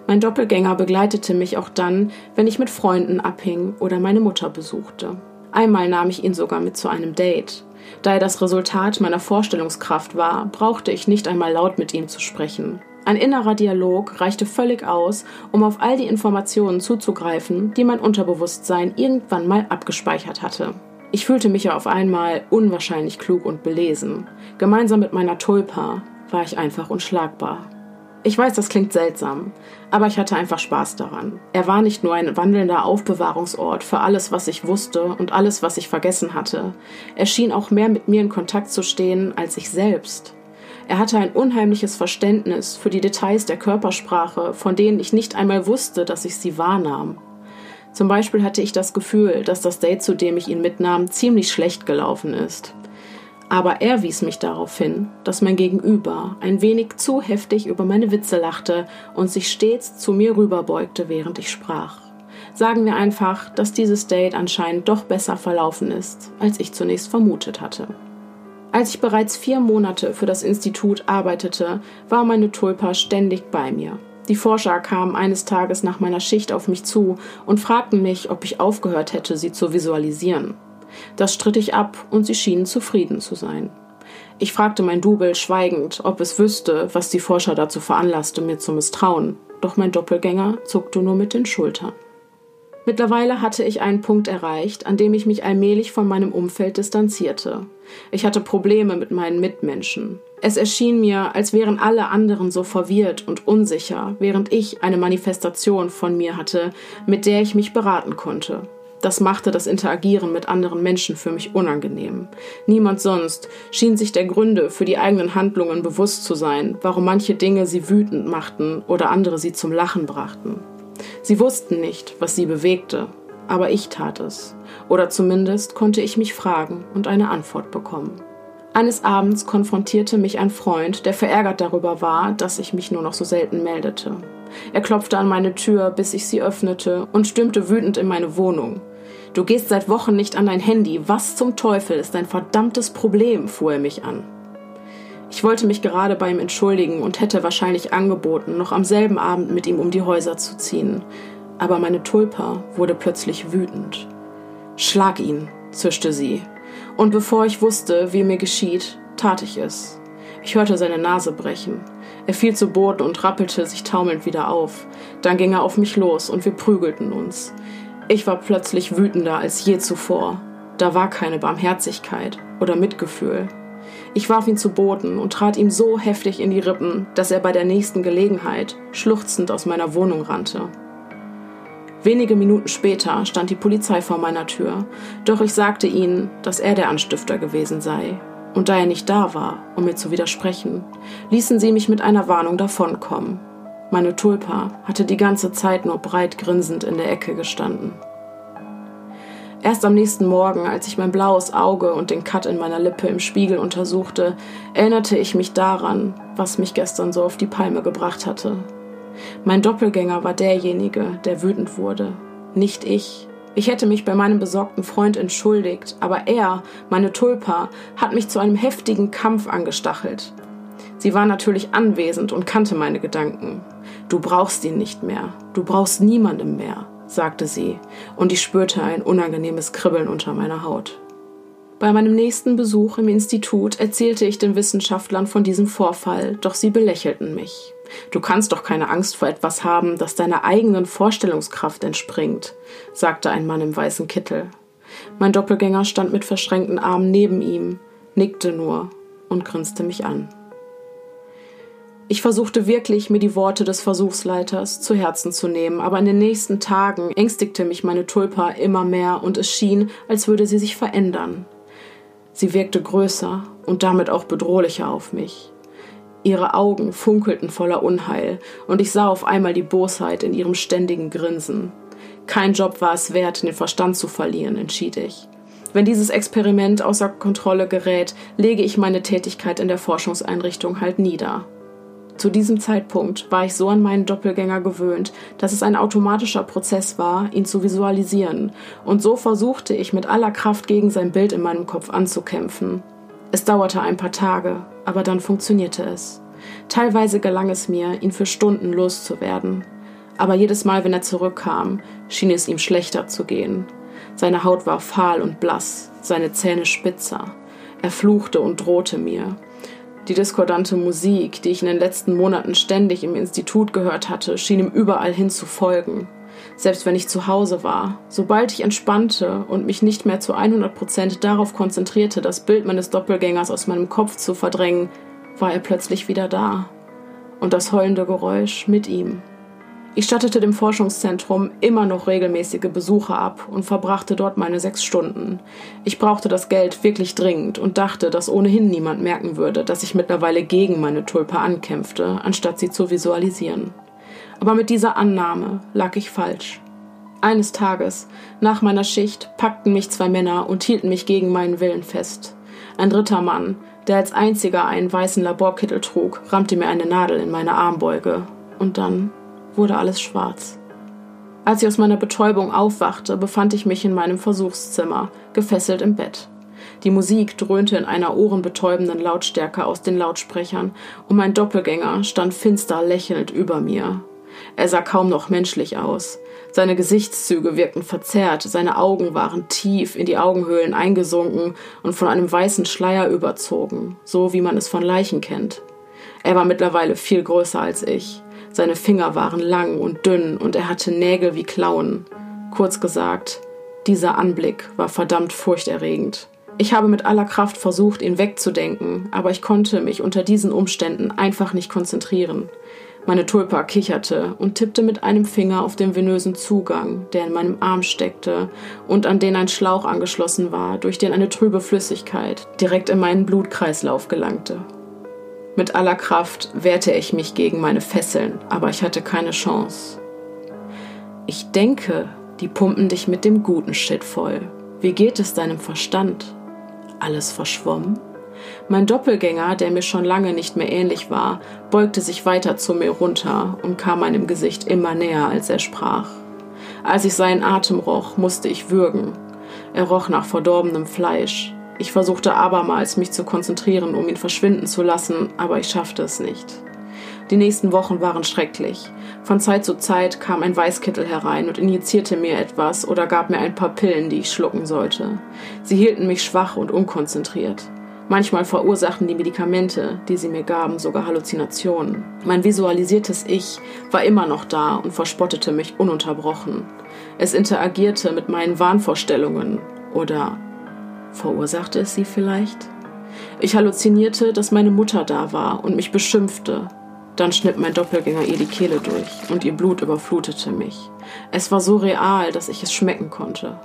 Mein Doppelgänger begleitete mich auch dann, wenn ich mit Freunden abhing oder meine Mutter besuchte. Einmal nahm ich ihn sogar mit zu einem Date. Da er das Resultat meiner Vorstellungskraft war, brauchte ich nicht einmal laut mit ihm zu sprechen. Ein innerer Dialog reichte völlig aus, um auf all die Informationen zuzugreifen, die mein Unterbewusstsein irgendwann mal abgespeichert hatte. Ich fühlte mich auf einmal unwahrscheinlich klug und belesen. Gemeinsam mit meiner Tulpa war ich einfach unschlagbar. Ich weiß, das klingt seltsam, aber ich hatte einfach Spaß daran. Er war nicht nur ein wandelnder Aufbewahrungsort für alles, was ich wusste und alles, was ich vergessen hatte. Er schien auch mehr mit mir in Kontakt zu stehen als ich selbst. Er hatte ein unheimliches Verständnis für die Details der Körpersprache, von denen ich nicht einmal wusste, dass ich sie wahrnahm. Zum Beispiel hatte ich das Gefühl, dass das Date, zu dem ich ihn mitnahm, ziemlich schlecht gelaufen ist. Aber er wies mich darauf hin, dass mein Gegenüber ein wenig zu heftig über meine Witze lachte und sich stets zu mir rüberbeugte, während ich sprach. Sagen wir einfach, dass dieses Date anscheinend doch besser verlaufen ist, als ich zunächst vermutet hatte. Als ich bereits vier Monate für das Institut arbeitete, war meine Tulpa ständig bei mir. Die Forscher kamen eines Tages nach meiner Schicht auf mich zu und fragten mich, ob ich aufgehört hätte, sie zu visualisieren. Das stritt ich ab und sie schienen zufrieden zu sein. Ich fragte mein Double schweigend, ob es wüsste, was die Forscher dazu veranlasste, mir zu misstrauen, doch mein Doppelgänger zuckte nur mit den Schultern. Mittlerweile hatte ich einen Punkt erreicht, an dem ich mich allmählich von meinem Umfeld distanzierte. Ich hatte Probleme mit meinen Mitmenschen. Es erschien mir, als wären alle anderen so verwirrt und unsicher, während ich eine Manifestation von mir hatte, mit der ich mich beraten konnte. Das machte das Interagieren mit anderen Menschen für mich unangenehm. Niemand sonst schien sich der Gründe für die eigenen Handlungen bewusst zu sein, warum manche Dinge sie wütend machten oder andere sie zum Lachen brachten. Sie wussten nicht, was sie bewegte, aber ich tat es. Oder zumindest konnte ich mich fragen und eine Antwort bekommen. Eines Abends konfrontierte mich ein Freund, der verärgert darüber war, dass ich mich nur noch so selten meldete. Er klopfte an meine Tür, bis ich sie öffnete und stürmte wütend in meine Wohnung. Du gehst seit Wochen nicht an dein Handy. Was zum Teufel ist dein verdammtes Problem? fuhr er mich an. Ich wollte mich gerade bei ihm entschuldigen und hätte wahrscheinlich angeboten, noch am selben Abend mit ihm um die Häuser zu ziehen. Aber meine Tulpa wurde plötzlich wütend. Schlag ihn, zischte sie, und bevor ich wusste, wie mir geschieht, tat ich es. Ich hörte seine Nase brechen. Er fiel zu Boden und rappelte sich taumelnd wieder auf. Dann ging er auf mich los und wir prügelten uns. Ich war plötzlich wütender als je zuvor. Da war keine Barmherzigkeit oder Mitgefühl. Ich warf ihn zu Boden und trat ihm so heftig in die Rippen, dass er bei der nächsten Gelegenheit schluchzend aus meiner Wohnung rannte. Wenige Minuten später stand die Polizei vor meiner Tür, doch ich sagte ihnen, dass er der Anstifter gewesen sei. Und da er nicht da war, um mir zu widersprechen, ließen sie mich mit einer Warnung davonkommen. Meine Tulpa hatte die ganze Zeit nur breit grinsend in der Ecke gestanden. Erst am nächsten Morgen, als ich mein blaues Auge und den Cut in meiner Lippe im Spiegel untersuchte, erinnerte ich mich daran, was mich gestern so auf die Palme gebracht hatte. Mein Doppelgänger war derjenige, der wütend wurde, nicht ich. Ich hätte mich bei meinem besorgten Freund entschuldigt, aber er, meine Tulpa, hat mich zu einem heftigen Kampf angestachelt. Sie war natürlich anwesend und kannte meine Gedanken. Du brauchst ihn nicht mehr, du brauchst niemandem mehr, sagte sie, und ich spürte ein unangenehmes Kribbeln unter meiner Haut. Bei meinem nächsten Besuch im Institut erzählte ich den Wissenschaftlern von diesem Vorfall, doch sie belächelten mich. Du kannst doch keine Angst vor etwas haben, das deiner eigenen Vorstellungskraft entspringt, sagte ein Mann im weißen Kittel. Mein Doppelgänger stand mit verschränkten Armen neben ihm, nickte nur und grinste mich an. Ich versuchte wirklich, mir die Worte des Versuchsleiters zu Herzen zu nehmen, aber in den nächsten Tagen ängstigte mich meine Tulpa immer mehr und es schien, als würde sie sich verändern. Sie wirkte größer und damit auch bedrohlicher auf mich. Ihre Augen funkelten voller Unheil, und ich sah auf einmal die Bosheit in ihrem ständigen Grinsen. Kein Job war es wert, den Verstand zu verlieren, entschied ich. Wenn dieses Experiment außer Kontrolle gerät, lege ich meine Tätigkeit in der Forschungseinrichtung halt nieder. Zu diesem Zeitpunkt war ich so an meinen Doppelgänger gewöhnt, dass es ein automatischer Prozess war, ihn zu visualisieren, und so versuchte ich mit aller Kraft gegen sein Bild in meinem Kopf anzukämpfen. Es dauerte ein paar Tage, aber dann funktionierte es. Teilweise gelang es mir, ihn für Stunden loszuwerden. Aber jedes Mal, wenn er zurückkam, schien es ihm schlechter zu gehen. Seine Haut war fahl und blass, seine Zähne spitzer. Er fluchte und drohte mir. Die diskordante Musik, die ich in den letzten Monaten ständig im Institut gehört hatte, schien ihm überall hin zu folgen selbst wenn ich zu Hause war. Sobald ich entspannte und mich nicht mehr zu 100 Prozent darauf konzentrierte, das Bild meines Doppelgängers aus meinem Kopf zu verdrängen, war er plötzlich wieder da. Und das heulende Geräusch mit ihm. Ich stattete dem Forschungszentrum immer noch regelmäßige Besuche ab und verbrachte dort meine sechs Stunden. Ich brauchte das Geld wirklich dringend und dachte, dass ohnehin niemand merken würde, dass ich mittlerweile gegen meine Tulpe ankämpfte, anstatt sie zu visualisieren. Aber mit dieser Annahme lag ich falsch. Eines Tages, nach meiner Schicht, packten mich zwei Männer und hielten mich gegen meinen Willen fest. Ein dritter Mann, der als einziger einen weißen Laborkittel trug, rammte mir eine Nadel in meine Armbeuge. Und dann wurde alles schwarz. Als ich aus meiner Betäubung aufwachte, befand ich mich in meinem Versuchszimmer, gefesselt im Bett. Die Musik dröhnte in einer ohrenbetäubenden Lautstärke aus den Lautsprechern, und mein Doppelgänger stand finster lächelnd über mir. Er sah kaum noch menschlich aus. Seine Gesichtszüge wirkten verzerrt, seine Augen waren tief in die Augenhöhlen eingesunken und von einem weißen Schleier überzogen, so wie man es von Leichen kennt. Er war mittlerweile viel größer als ich. Seine Finger waren lang und dünn und er hatte Nägel wie Klauen. Kurz gesagt, dieser Anblick war verdammt furchterregend. Ich habe mit aller Kraft versucht, ihn wegzudenken, aber ich konnte mich unter diesen Umständen einfach nicht konzentrieren. Meine Tulpa kicherte und tippte mit einem Finger auf den venösen Zugang, der in meinem Arm steckte und an den ein Schlauch angeschlossen war, durch den eine trübe Flüssigkeit direkt in meinen Blutkreislauf gelangte. Mit aller Kraft wehrte ich mich gegen meine Fesseln, aber ich hatte keine Chance. Ich denke, die pumpen dich mit dem guten Shit voll. Wie geht es deinem Verstand? Alles verschwommen? Mein Doppelgänger, der mir schon lange nicht mehr ähnlich war, beugte sich weiter zu mir runter und kam meinem Gesicht immer näher, als er sprach. Als ich seinen Atem roch, musste ich würgen. Er roch nach verdorbenem Fleisch. Ich versuchte abermals, mich zu konzentrieren, um ihn verschwinden zu lassen, aber ich schaffte es nicht. Die nächsten Wochen waren schrecklich. Von Zeit zu Zeit kam ein Weißkittel herein und injizierte mir etwas oder gab mir ein paar Pillen, die ich schlucken sollte. Sie hielten mich schwach und unkonzentriert. Manchmal verursachten die Medikamente, die sie mir gaben, sogar Halluzinationen. Mein visualisiertes Ich war immer noch da und verspottete mich ununterbrochen. Es interagierte mit meinen Wahnvorstellungen oder verursachte es sie vielleicht? Ich halluzinierte, dass meine Mutter da war und mich beschimpfte, dann schnitt mein Doppelgänger ihr die Kehle durch und ihr Blut überflutete mich. Es war so real, dass ich es schmecken konnte.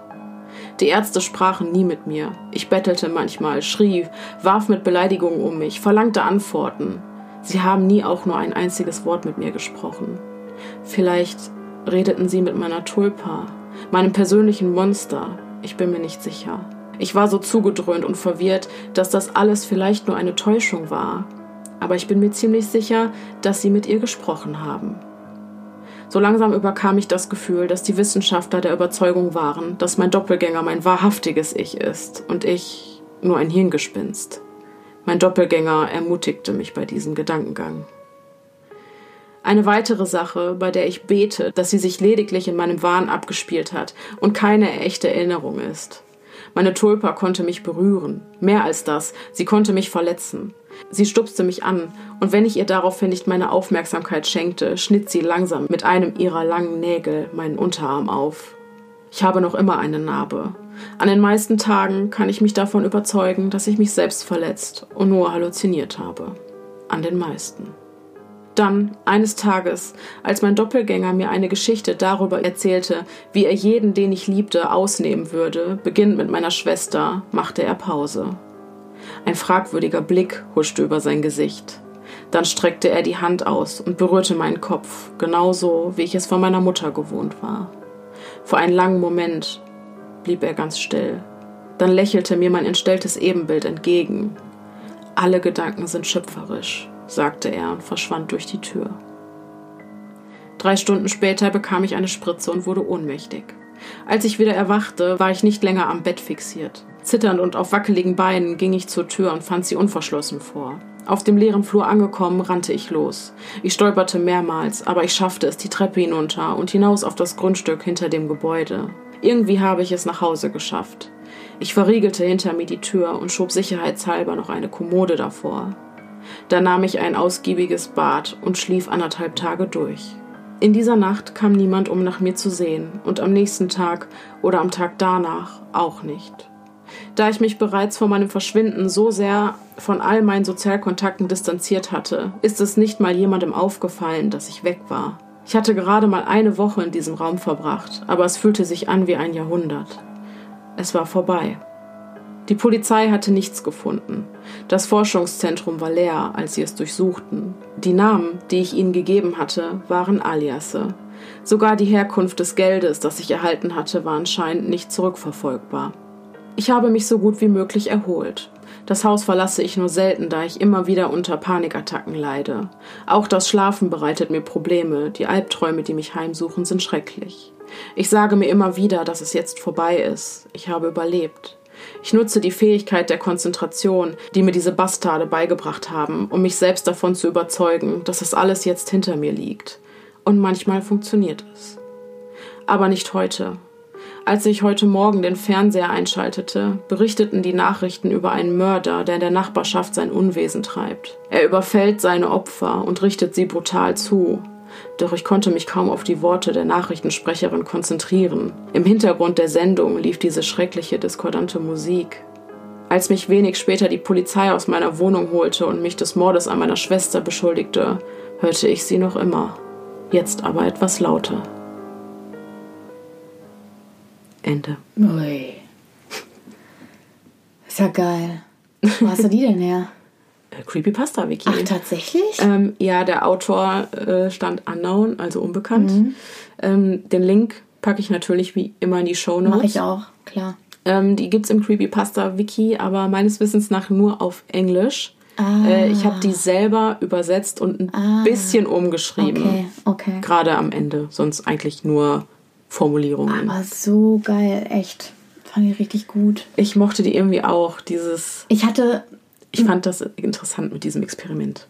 Die Ärzte sprachen nie mit mir. Ich bettelte manchmal, schrie, warf mit Beleidigungen um mich, verlangte Antworten. Sie haben nie auch nur ein einziges Wort mit mir gesprochen. Vielleicht redeten sie mit meiner Tulpa, meinem persönlichen Monster. Ich bin mir nicht sicher. Ich war so zugedröhnt und verwirrt, dass das alles vielleicht nur eine Täuschung war aber ich bin mir ziemlich sicher, dass sie mit ihr gesprochen haben. So langsam überkam ich das Gefühl, dass die Wissenschaftler der Überzeugung waren, dass mein Doppelgänger mein wahrhaftiges Ich ist und ich nur ein Hirngespinst. Mein Doppelgänger ermutigte mich bei diesem Gedankengang. Eine weitere Sache, bei der ich bete, dass sie sich lediglich in meinem Wahn abgespielt hat und keine echte Erinnerung ist. Meine Tulpa konnte mich berühren. Mehr als das, sie konnte mich verletzen. Sie stupste mich an, und wenn ich ihr daraufhin nicht meine Aufmerksamkeit schenkte, schnitt sie langsam mit einem ihrer langen Nägel meinen Unterarm auf. Ich habe noch immer eine Narbe. An den meisten Tagen kann ich mich davon überzeugen, dass ich mich selbst verletzt und nur halluziniert habe. An den meisten. Dann, eines Tages, als mein Doppelgänger mir eine Geschichte darüber erzählte, wie er jeden, den ich liebte, ausnehmen würde, beginnend mit meiner Schwester, machte er Pause. Ein fragwürdiger Blick huschte über sein Gesicht. Dann streckte er die Hand aus und berührte meinen Kopf, genauso wie ich es von meiner Mutter gewohnt war. Vor einen langen Moment blieb er ganz still. Dann lächelte mir mein entstelltes Ebenbild entgegen. Alle Gedanken sind schöpferisch, sagte er und verschwand durch die Tür. Drei Stunden später bekam ich eine Spritze und wurde ohnmächtig. Als ich wieder erwachte, war ich nicht länger am Bett fixiert. Zitternd und auf wackeligen Beinen ging ich zur Tür und fand sie unverschlossen vor. Auf dem leeren Flur angekommen, rannte ich los. Ich stolperte mehrmals, aber ich schaffte es die Treppe hinunter und hinaus auf das Grundstück hinter dem Gebäude. Irgendwie habe ich es nach Hause geschafft. Ich verriegelte hinter mir die Tür und schob sicherheitshalber noch eine Kommode davor. Da nahm ich ein ausgiebiges Bad und schlief anderthalb Tage durch. In dieser Nacht kam niemand, um nach mir zu sehen, und am nächsten Tag oder am Tag danach auch nicht. Da ich mich bereits vor meinem Verschwinden so sehr von all meinen Sozialkontakten distanziert hatte, ist es nicht mal jemandem aufgefallen, dass ich weg war. Ich hatte gerade mal eine Woche in diesem Raum verbracht, aber es fühlte sich an wie ein Jahrhundert. Es war vorbei. Die Polizei hatte nichts gefunden. Das Forschungszentrum war leer, als sie es durchsuchten. Die Namen, die ich ihnen gegeben hatte, waren Aliasse. Sogar die Herkunft des Geldes, das ich erhalten hatte, war anscheinend nicht zurückverfolgbar. Ich habe mich so gut wie möglich erholt. Das Haus verlasse ich nur selten, da ich immer wieder unter Panikattacken leide. Auch das Schlafen bereitet mir Probleme, die Albträume, die mich heimsuchen, sind schrecklich. Ich sage mir immer wieder, dass es jetzt vorbei ist. Ich habe überlebt. Ich nutze die Fähigkeit der Konzentration, die mir diese Bastarde beigebracht haben, um mich selbst davon zu überzeugen, dass das alles jetzt hinter mir liegt. Und manchmal funktioniert es. Aber nicht heute. Als ich heute Morgen den Fernseher einschaltete, berichteten die Nachrichten über einen Mörder, der in der Nachbarschaft sein Unwesen treibt. Er überfällt seine Opfer und richtet sie brutal zu. Doch ich konnte mich kaum auf die Worte der Nachrichtensprecherin konzentrieren. Im Hintergrund der Sendung lief diese schreckliche, diskordante Musik. Als mich wenig später die Polizei aus meiner Wohnung holte und mich des Mordes an meiner Schwester beschuldigte, hörte ich sie noch immer, jetzt aber etwas lauter. Ende. Ui. Ist ja geil. Wo hast du die denn her? Äh, Creepypasta Wiki. Ach, tatsächlich? Ähm, ja, der Autor äh, stand unknown, also unbekannt. Mhm. Ähm, den Link packe ich natürlich wie immer in die Show Notes. Mach ich auch, klar. Ähm, die gibt es im Creepypasta Wiki, aber meines Wissens nach nur auf Englisch. Ah. Äh, ich habe die selber übersetzt und ein bisschen umgeschrieben. Okay, okay. Gerade am Ende, sonst eigentlich nur Formulierungen. Aber so geil, echt. Fand ich richtig gut. Ich mochte die irgendwie auch, dieses. Ich hatte Ich fand das interessant mit diesem Experiment.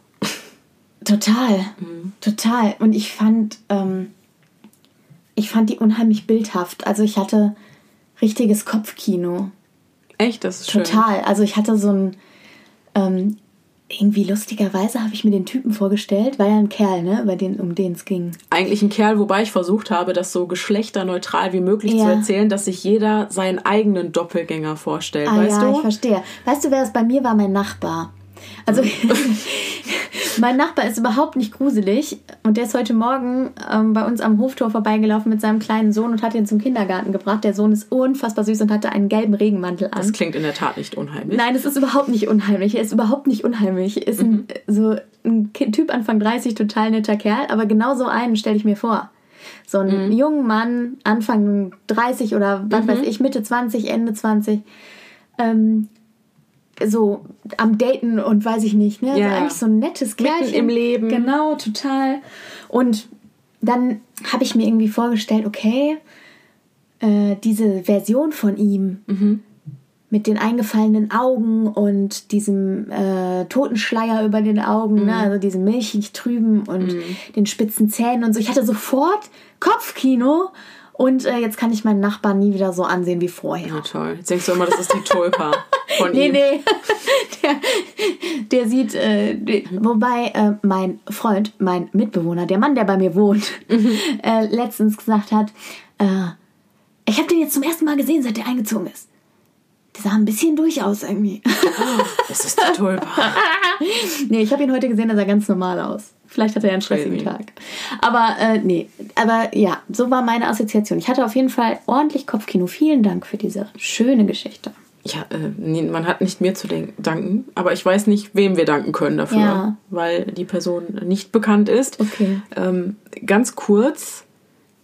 total, Mhm. total. Und ich fand, ähm, ich fand die unheimlich bildhaft. Also ich hatte richtiges Kopfkino. Echt, das ist schön. Total. Also ich hatte so ein, ähm, irgendwie lustigerweise habe ich mir den Typen vorgestellt, war ja ein Kerl, ne, über den, um den es ging. Eigentlich ein Kerl, wobei ich versucht habe, das so geschlechterneutral wie möglich zu Ja. erzählen, dass sich jeder seinen eigenen Doppelgänger vorstellt, Ah weißt ja, ich du? verstehe. Weißt du, wer das bei mir war? Mein Nachbar. Also mein Nachbar ist überhaupt nicht gruselig und der ist heute Morgen ähm, bei uns am Hoftor vorbeigelaufen mit seinem kleinen Sohn und hat ihn zum Kindergarten gebracht. Der Sohn ist unfassbar süß und hatte einen gelben Regenmantel an. Das klingt in der Tat nicht unheimlich. Nein, es ist überhaupt nicht unheimlich. Er ist überhaupt nicht unheimlich. Er ist ein, so ein Typ Anfang 30, total netter Kerl, aber genau so einen stelle ich mir vor. So einen jungen Mann, Anfang 30 oder was weiß ich, Mitte 20, Ende 20, ähm, so am Daten und weiß ich nicht, ne? Ja, so ja. eigentlich so ein nettes Mitten Kerlchen. im Leben. Genau, total. Und dann habe ich mir irgendwie vorgestellt, okay, äh, diese Version von ihm mit den eingefallenen Augen und diesem äh, Totenschleier über den Augen, ne? also diesem milchig trüben und den spitzen Zähnen und so. Ich hatte sofort Kopfkino und äh, jetzt kann ich meinen Nachbarn nie wieder so ansehen wie vorher. Na toll. Jetzt denkst du immer, das ist die Tulpa von Nee, ihm. nee. Der, der sieht, äh, wobei äh, mein Freund, mein Mitbewohner, der Mann, der bei mir wohnt, äh, letztens gesagt hat, äh, ich habe den jetzt zum ersten Mal gesehen, seit der eingezogen ist. Der sah ein bisschen durch aus irgendwie. Das ist die Tulpa. nee, ich habe ihn heute gesehen, er sah ganz normal aus. Vielleicht hat er ja einen stressigen Crazy. Tag. Aber äh, nee, aber ja, so war meine Assoziation. Ich hatte auf jeden Fall ordentlich Kopfkino. Vielen Dank für diese schöne Geschichte. Ja, äh, nee, man hat nicht mir zu danken, aber ich weiß nicht, wem wir danken können dafür, Ja. weil die Person nicht bekannt ist. Okay. Ähm, ganz kurz,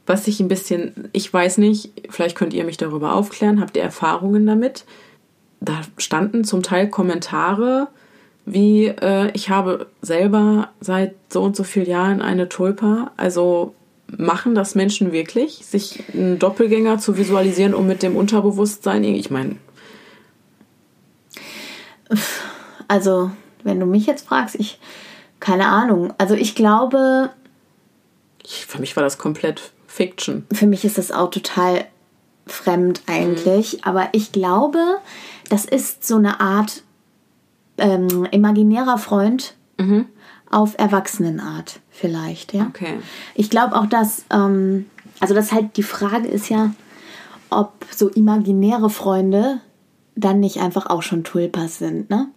was ich ein bisschen, ich weiß nicht, vielleicht könnt ihr mich darüber aufklären, habt ihr Erfahrungen damit? Da standen zum Teil Kommentare wie, äh, ich habe selber seit so und so vielen Jahren eine Tulpa, also machen das Menschen wirklich, sich einen Doppelgänger zu visualisieren, um mit dem Unterbewusstsein, ich meine, Also, wenn du mich jetzt fragst, ich keine Ahnung. Also ich glaube, ich, für mich war das komplett Fiction. für mich ist das auch total fremd eigentlich, aber ich glaube, das ist so eine Art ähm, imaginärer Freund auf Erwachsenenart vielleicht, ja. Okay. Ich glaube auch, dass, ähm, also das halt die Frage ist ja, ob so imaginäre Freunde dann nicht einfach auch schon Tulpas sind, ne?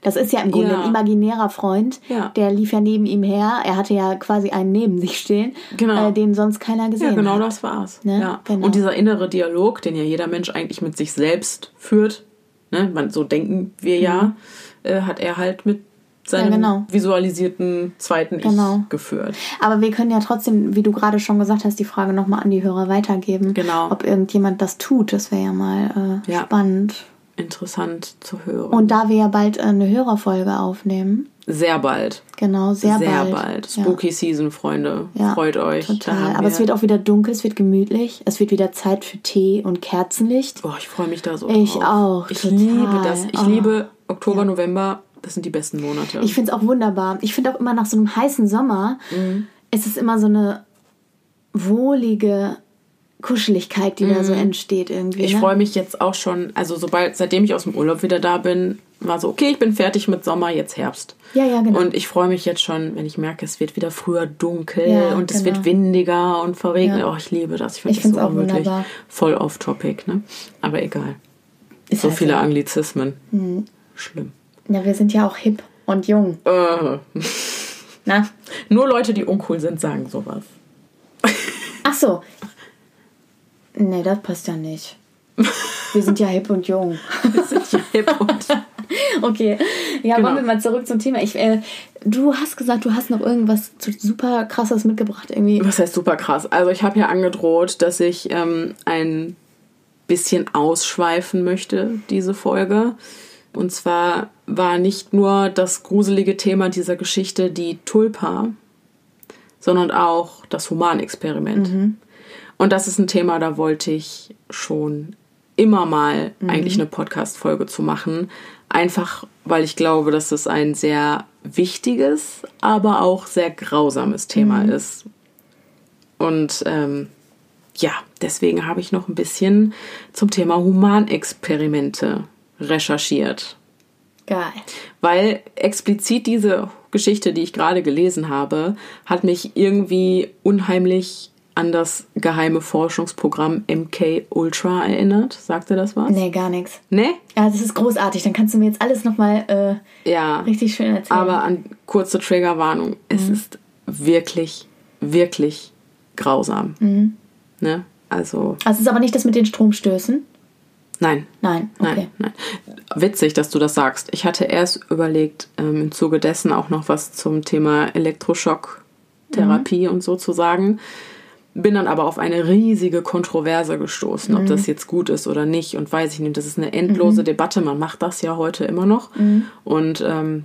Das ist ja im Grunde Ja. ein imaginärer Freund, Ja. der lief ja neben ihm her. Er hatte ja quasi einen neben sich stehen, Genau. äh, den sonst keiner gesehen Ja, genau hat. das war's. Ne? Ja. Genau. Und dieser innere Dialog, den ja jeder Mensch eigentlich mit sich selbst führt, ne? Man, so denken wir ja, äh, hat er halt mit seinem Mhm. genau. visualisierten zweiten Genau. Ich geführt. Aber wir können ja trotzdem, wie du gerade schon gesagt hast, die Frage nochmal an die Hörer weitergeben. Genau. Ob irgendjemand das tut, das wäre ja mal äh, Ja. spannend. Interessant zu hören. Und da wir ja bald eine Hörerfolge aufnehmen, sehr bald. genau, sehr, Sehr bald. bald. Ja. Spooky Season, Freunde. Ja, Freut euch. Total. Aber es wir- wird auch wieder dunkel, es wird gemütlich, es wird wieder Zeit für Tee und Kerzenlicht. Oh, ich freue mich da so Ich drauf. auch, Ich total. liebe das. Ich Oh. liebe Oktober, November. Das sind die besten Monate. Ich finde es auch wunderbar. Ich finde auch immer nach so einem heißen Sommer Mhm. ist es immer so eine wohlige Kuscheligkeit, die da so entsteht irgendwie. Ich ne? freue mich jetzt auch schon, also sobald, seitdem ich aus dem Urlaub wieder da bin, war so, okay, ich bin fertig mit Sommer, jetzt Herbst. Ja, ja, genau. Und ich freue mich jetzt schon, wenn ich merke, es wird wieder früher dunkel Ja, und es genau. wird windiger und verregnet. Ja. Oh, ich liebe das. Ich finde das so auch wirklich wunderbar. voll off-topic, ne? Aber egal. Ist So halt viele so. Anglizismen. Schlimm. Ja, wir sind ja auch hip und jung. Äh, Na? nur Leute, die uncool sind, sagen sowas. Ach so. Nee, das passt ja nicht. Wir sind ja hip und jung. Hip und Okay. Ja, Genau. wollen wir mal zurück zum Thema. Ich, äh, du hast gesagt, du hast noch irgendwas super krasses mitgebracht. Irgendwie. Was heißt super krass? Also ich habe ja angedroht, dass ich ähm, ein bisschen ausschweifen möchte, diese Folge. Und zwar war nicht nur das gruselige Thema dieser Geschichte die Tulpa, sondern auch das Humanexperiment. Und das ist ein Thema, da wollte ich schon immer mal eigentlich eine Podcast-Folge zu machen. Einfach, weil ich glaube, dass es ein sehr wichtiges, aber auch sehr grausames Thema ist. Und ähm, ja, deswegen habe ich noch ein bisschen zum Thema Humanexperimente recherchiert. Geil. Weil explizit diese Geschichte, die ich gerade gelesen habe, hat mich irgendwie unheimlich an das geheime Forschungsprogramm MK Ultra erinnert. Sagte das was? Nee, gar nichts. Nee? Ja, das ist großartig. Dann kannst du mir jetzt alles nochmal äh, Ja. richtig schön erzählen. Aber an kurze Triggerwarnung, es ist wirklich, wirklich grausam. Ne? Also, also es ist aber nicht das mit den Stromstößen. nein. Nein, okay. Nein, nein. Witzig, dass du das sagst. Ich hatte erst überlegt, ähm, im Zuge dessen auch noch was zum Thema Elektroschocktherapie und so zu sagen. Bin dann aber auf eine riesige Kontroverse gestoßen, ob das jetzt gut ist oder nicht und weiß ich nicht. Das ist eine endlose Debatte. Man macht das ja heute immer noch. Und ähm,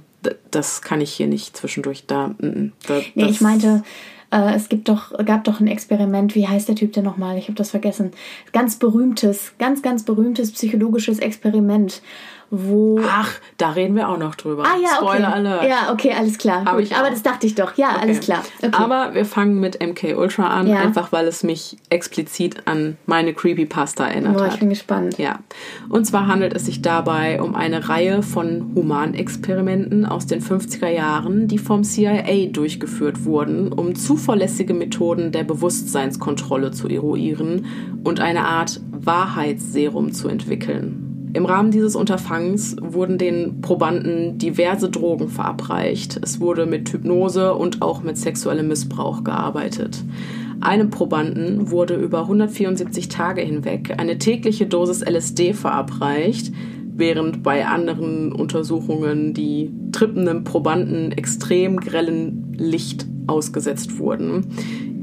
das kann ich hier nicht zwischendurch da. mm, mm, da Nee, ich meinte, äh, es gibt doch, gab doch ein Experiment, wie heißt der Typ denn nochmal? Ich habe das vergessen. Ganz berühmtes, ganz, ganz berühmtes psychologisches Experiment, wo. Ach, da reden wir auch noch drüber. Ah ja, okay. Spoiler Alert. Ja, okay, alles klar. Aber das dachte ich doch. Ja, alles klar. Okay. Aber wir fangen mit MK Ultra an, Ja. einfach weil es mich explizit an meine Creepypasta erinnert Boah, ich bin gespannt. Ja, und zwar handelt es sich dabei um eine Reihe von Humanexperimenten aus den 50er Jahren, die vom CIA durchgeführt wurden, um zuverlässige Methoden der Bewusstseinskontrolle zu eruieren und eine Art Wahrheitsserum zu entwickeln. Im Rahmen dieses Unterfangs wurden den Probanden diverse Drogen verabreicht. Es wurde mit Hypnose und auch mit sexuellem Missbrauch gearbeitet. Einem Probanden wurde über 174 Tage hinweg eine tägliche Dosis LSD verabreicht, während bei anderen Untersuchungen die trippenden Probanden extrem grellen Licht ausgesetzt wurden.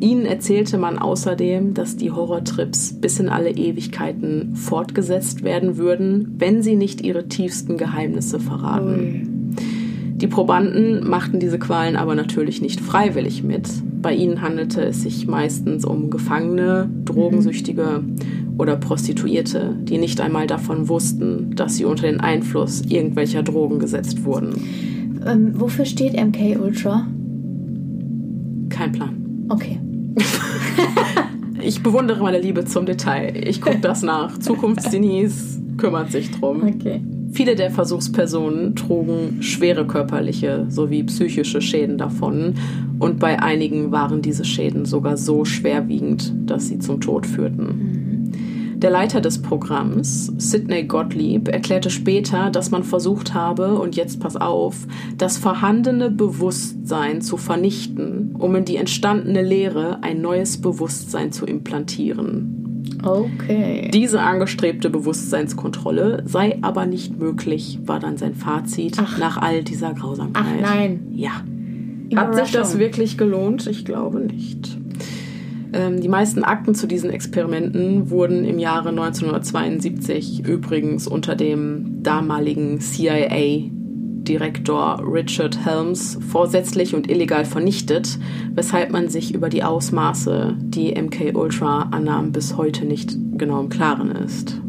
Ihnen erzählte man außerdem, dass die Horrortrips bis in alle Ewigkeiten fortgesetzt werden würden, wenn sie nicht ihre tiefsten Geheimnisse verraten. Die Probanden machten diese Qualen aber natürlich nicht freiwillig mit. Bei ihnen handelte es sich meistens um Gefangene, Drogensüchtige oder Prostituierte, die nicht einmal davon wussten, dass sie unter den Einfluss irgendwelcher Drogen gesetzt wurden. Ähm, wofür steht MK Ultra? Kein Plan. Okay. Ich bewundere meine Liebe zum Detail. Ich gucke das nach. Zukunftsdenise kümmert sich drum. Okay. Viele der Versuchspersonen trugen schwere körperliche sowie psychische Schäden davon und bei einigen waren diese Schäden sogar so schwerwiegend, dass sie zum Tod führten. Der Leiter des Programms, Sidney Gottlieb, erklärte später, dass man versucht habe, und jetzt pass auf, das vorhandene Bewusstsein zu vernichten, um in die entstandene Lehre ein neues Bewusstsein zu implantieren. Okay. Diese angestrebte Bewusstseinskontrolle sei aber nicht möglich, war dann sein Fazit nach all dieser Grausamkeit. Ach nein. Ja. Hat sich das wirklich gelohnt? Ich glaube nicht. Ähm, die meisten Akten zu diesen Experimenten wurden im Jahre 1972 übrigens unter dem damaligen CIA-Direktor Richard Helms vorsätzlich und illegal vernichtet, weshalb man sich über die Ausmaße, die MK Ultra annahm, bis heute nicht genau im Klaren ist.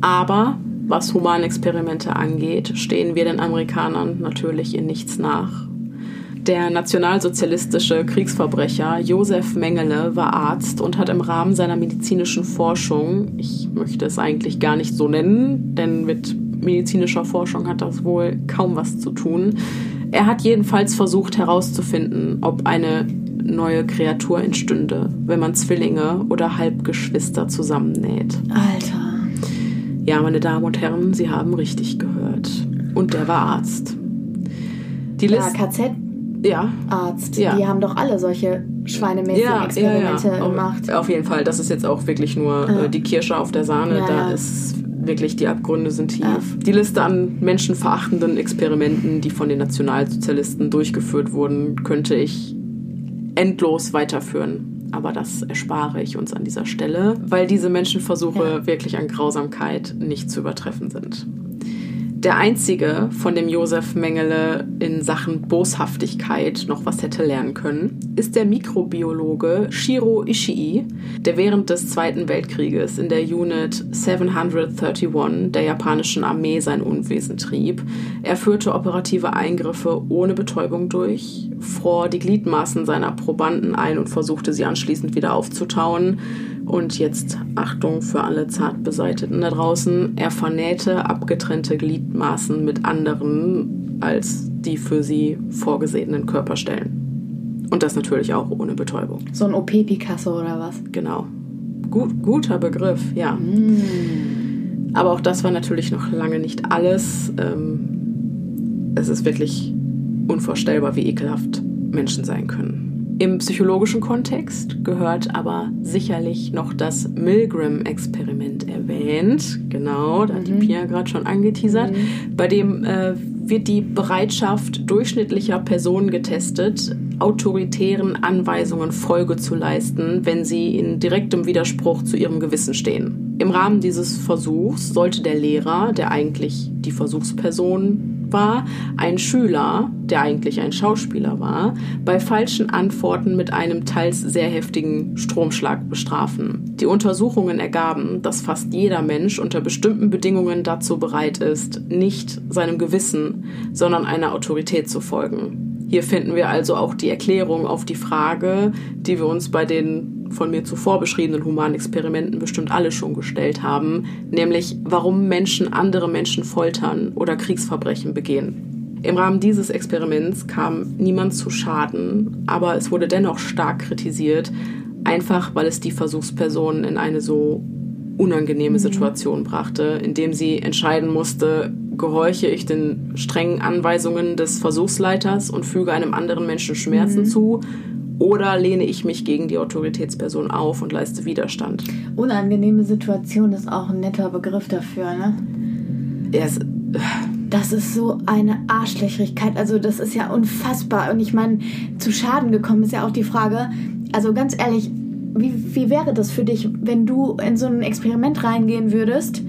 Aber was Humanexperimente angeht, stehen wir den Amerikanern natürlich in nichts nach. Der nationalsozialistische Kriegsverbrecher Josef Mengele war Arzt und hat im Rahmen seiner medizinischen Forschung, ich möchte es eigentlich gar nicht so nennen, denn mit medizinischer Forschung hat das wohl kaum was zu tun. Er hat jedenfalls versucht herauszufinden, ob eine neue Kreatur entstünde, wenn man Zwillinge oder Halbgeschwister zusammennäht. Alter. Ja, meine Damen und Herren, Sie haben richtig gehört. Und der war Arzt. Die ja, KZ ja. Arzt. Ja. Die haben doch alle solche schweinemäßigen ja, Experimente ja, ja. gemacht. Auf jeden Fall. Das ist jetzt auch wirklich nur äh, die Kirsche auf der Sahne. Da ist wirklich, die Abgründe sind tief. Die Liste an menschenverachtenden Experimenten, die von den Nationalsozialisten durchgeführt wurden, könnte ich endlos weiterführen. Aber das erspare ich uns an dieser Stelle, weil diese Menschenversuche wirklich an Grausamkeit nicht zu übertreffen sind. Der einzige, von dem Josef Mengele in Sachen Boshaftigkeit noch was hätte lernen können, ist der Mikrobiologe Shiro Ishii, der während des Zweiten Weltkrieges in der Unit 731 der japanischen Armee sein Unwesen trieb. Er führte operative Eingriffe ohne Betäubung durch, fror die Gliedmaßen seiner Probanden ein und versuchte sie anschließend wieder aufzutauen. Und jetzt Achtung für alle Zartbeseiteten da draußen. Er vernähte abgetrennte Gliedmaßen mit anderen als die für sie vorgesehenen Körperstellen. Und das natürlich auch ohne Betäubung. So ein OP-Picasso oder was? Genau. Gut, guter Begriff, ja. Mm. Aber auch das war natürlich noch lange nicht alles. Ähm, es ist wirklich unvorstellbar, wie ekelhaft Menschen sein können. Im psychologischen Kontext gehört aber sicherlich noch das Milgram-Experiment erwähnt. Genau, da hat mhm. die Pia gerade schon angeteasert. Mhm. Bei dem äh, wird die Bereitschaft durchschnittlicher Personen getestet, autoritären Anweisungen Folge zu leisten, wenn sie in direktem Widerspruch zu ihrem Gewissen stehen. Im Rahmen dieses Versuchs sollte der Lehrer, der eigentlich die Versuchsperson war ein Schüler, der eigentlich ein Schauspieler war, bei falschen Antworten mit einem teils sehr heftigen Stromschlag bestrafen. Die Untersuchungen ergaben, dass fast jeder Mensch unter bestimmten Bedingungen dazu bereit ist, nicht seinem Gewissen, sondern einer Autorität zu folgen. Hier finden wir also auch die Erklärung auf die Frage, die wir uns bei den von mir zuvor beschriebenen humanen Experimenten bestimmt alle schon gestellt haben, nämlich warum Menschen andere Menschen foltern oder Kriegsverbrechen begehen. Im Rahmen dieses Experiments kam niemand zu Schaden, aber es wurde dennoch stark kritisiert, einfach weil es die Versuchspersonen in eine so unangenehme. Situation brachte, indem sie entscheiden musste, gehorche ich den strengen Anweisungen des Versuchsleiters und füge einem anderen Menschen Schmerzen mhm. zu oder lehne ich mich gegen die Autoritätsperson auf und leiste Widerstand? Unangenehme Situation ist auch ein netter Begriff dafür, ne? Ja, es, das ist so eine Arschlöchrigkeit. Also, das ist ja unfassbar. Und ich meine, zu Schaden gekommen ist ja auch die Frage. Also, ganz ehrlich, wie, wie wäre das für dich, wenn du in so ein Experiment reingehen würdest?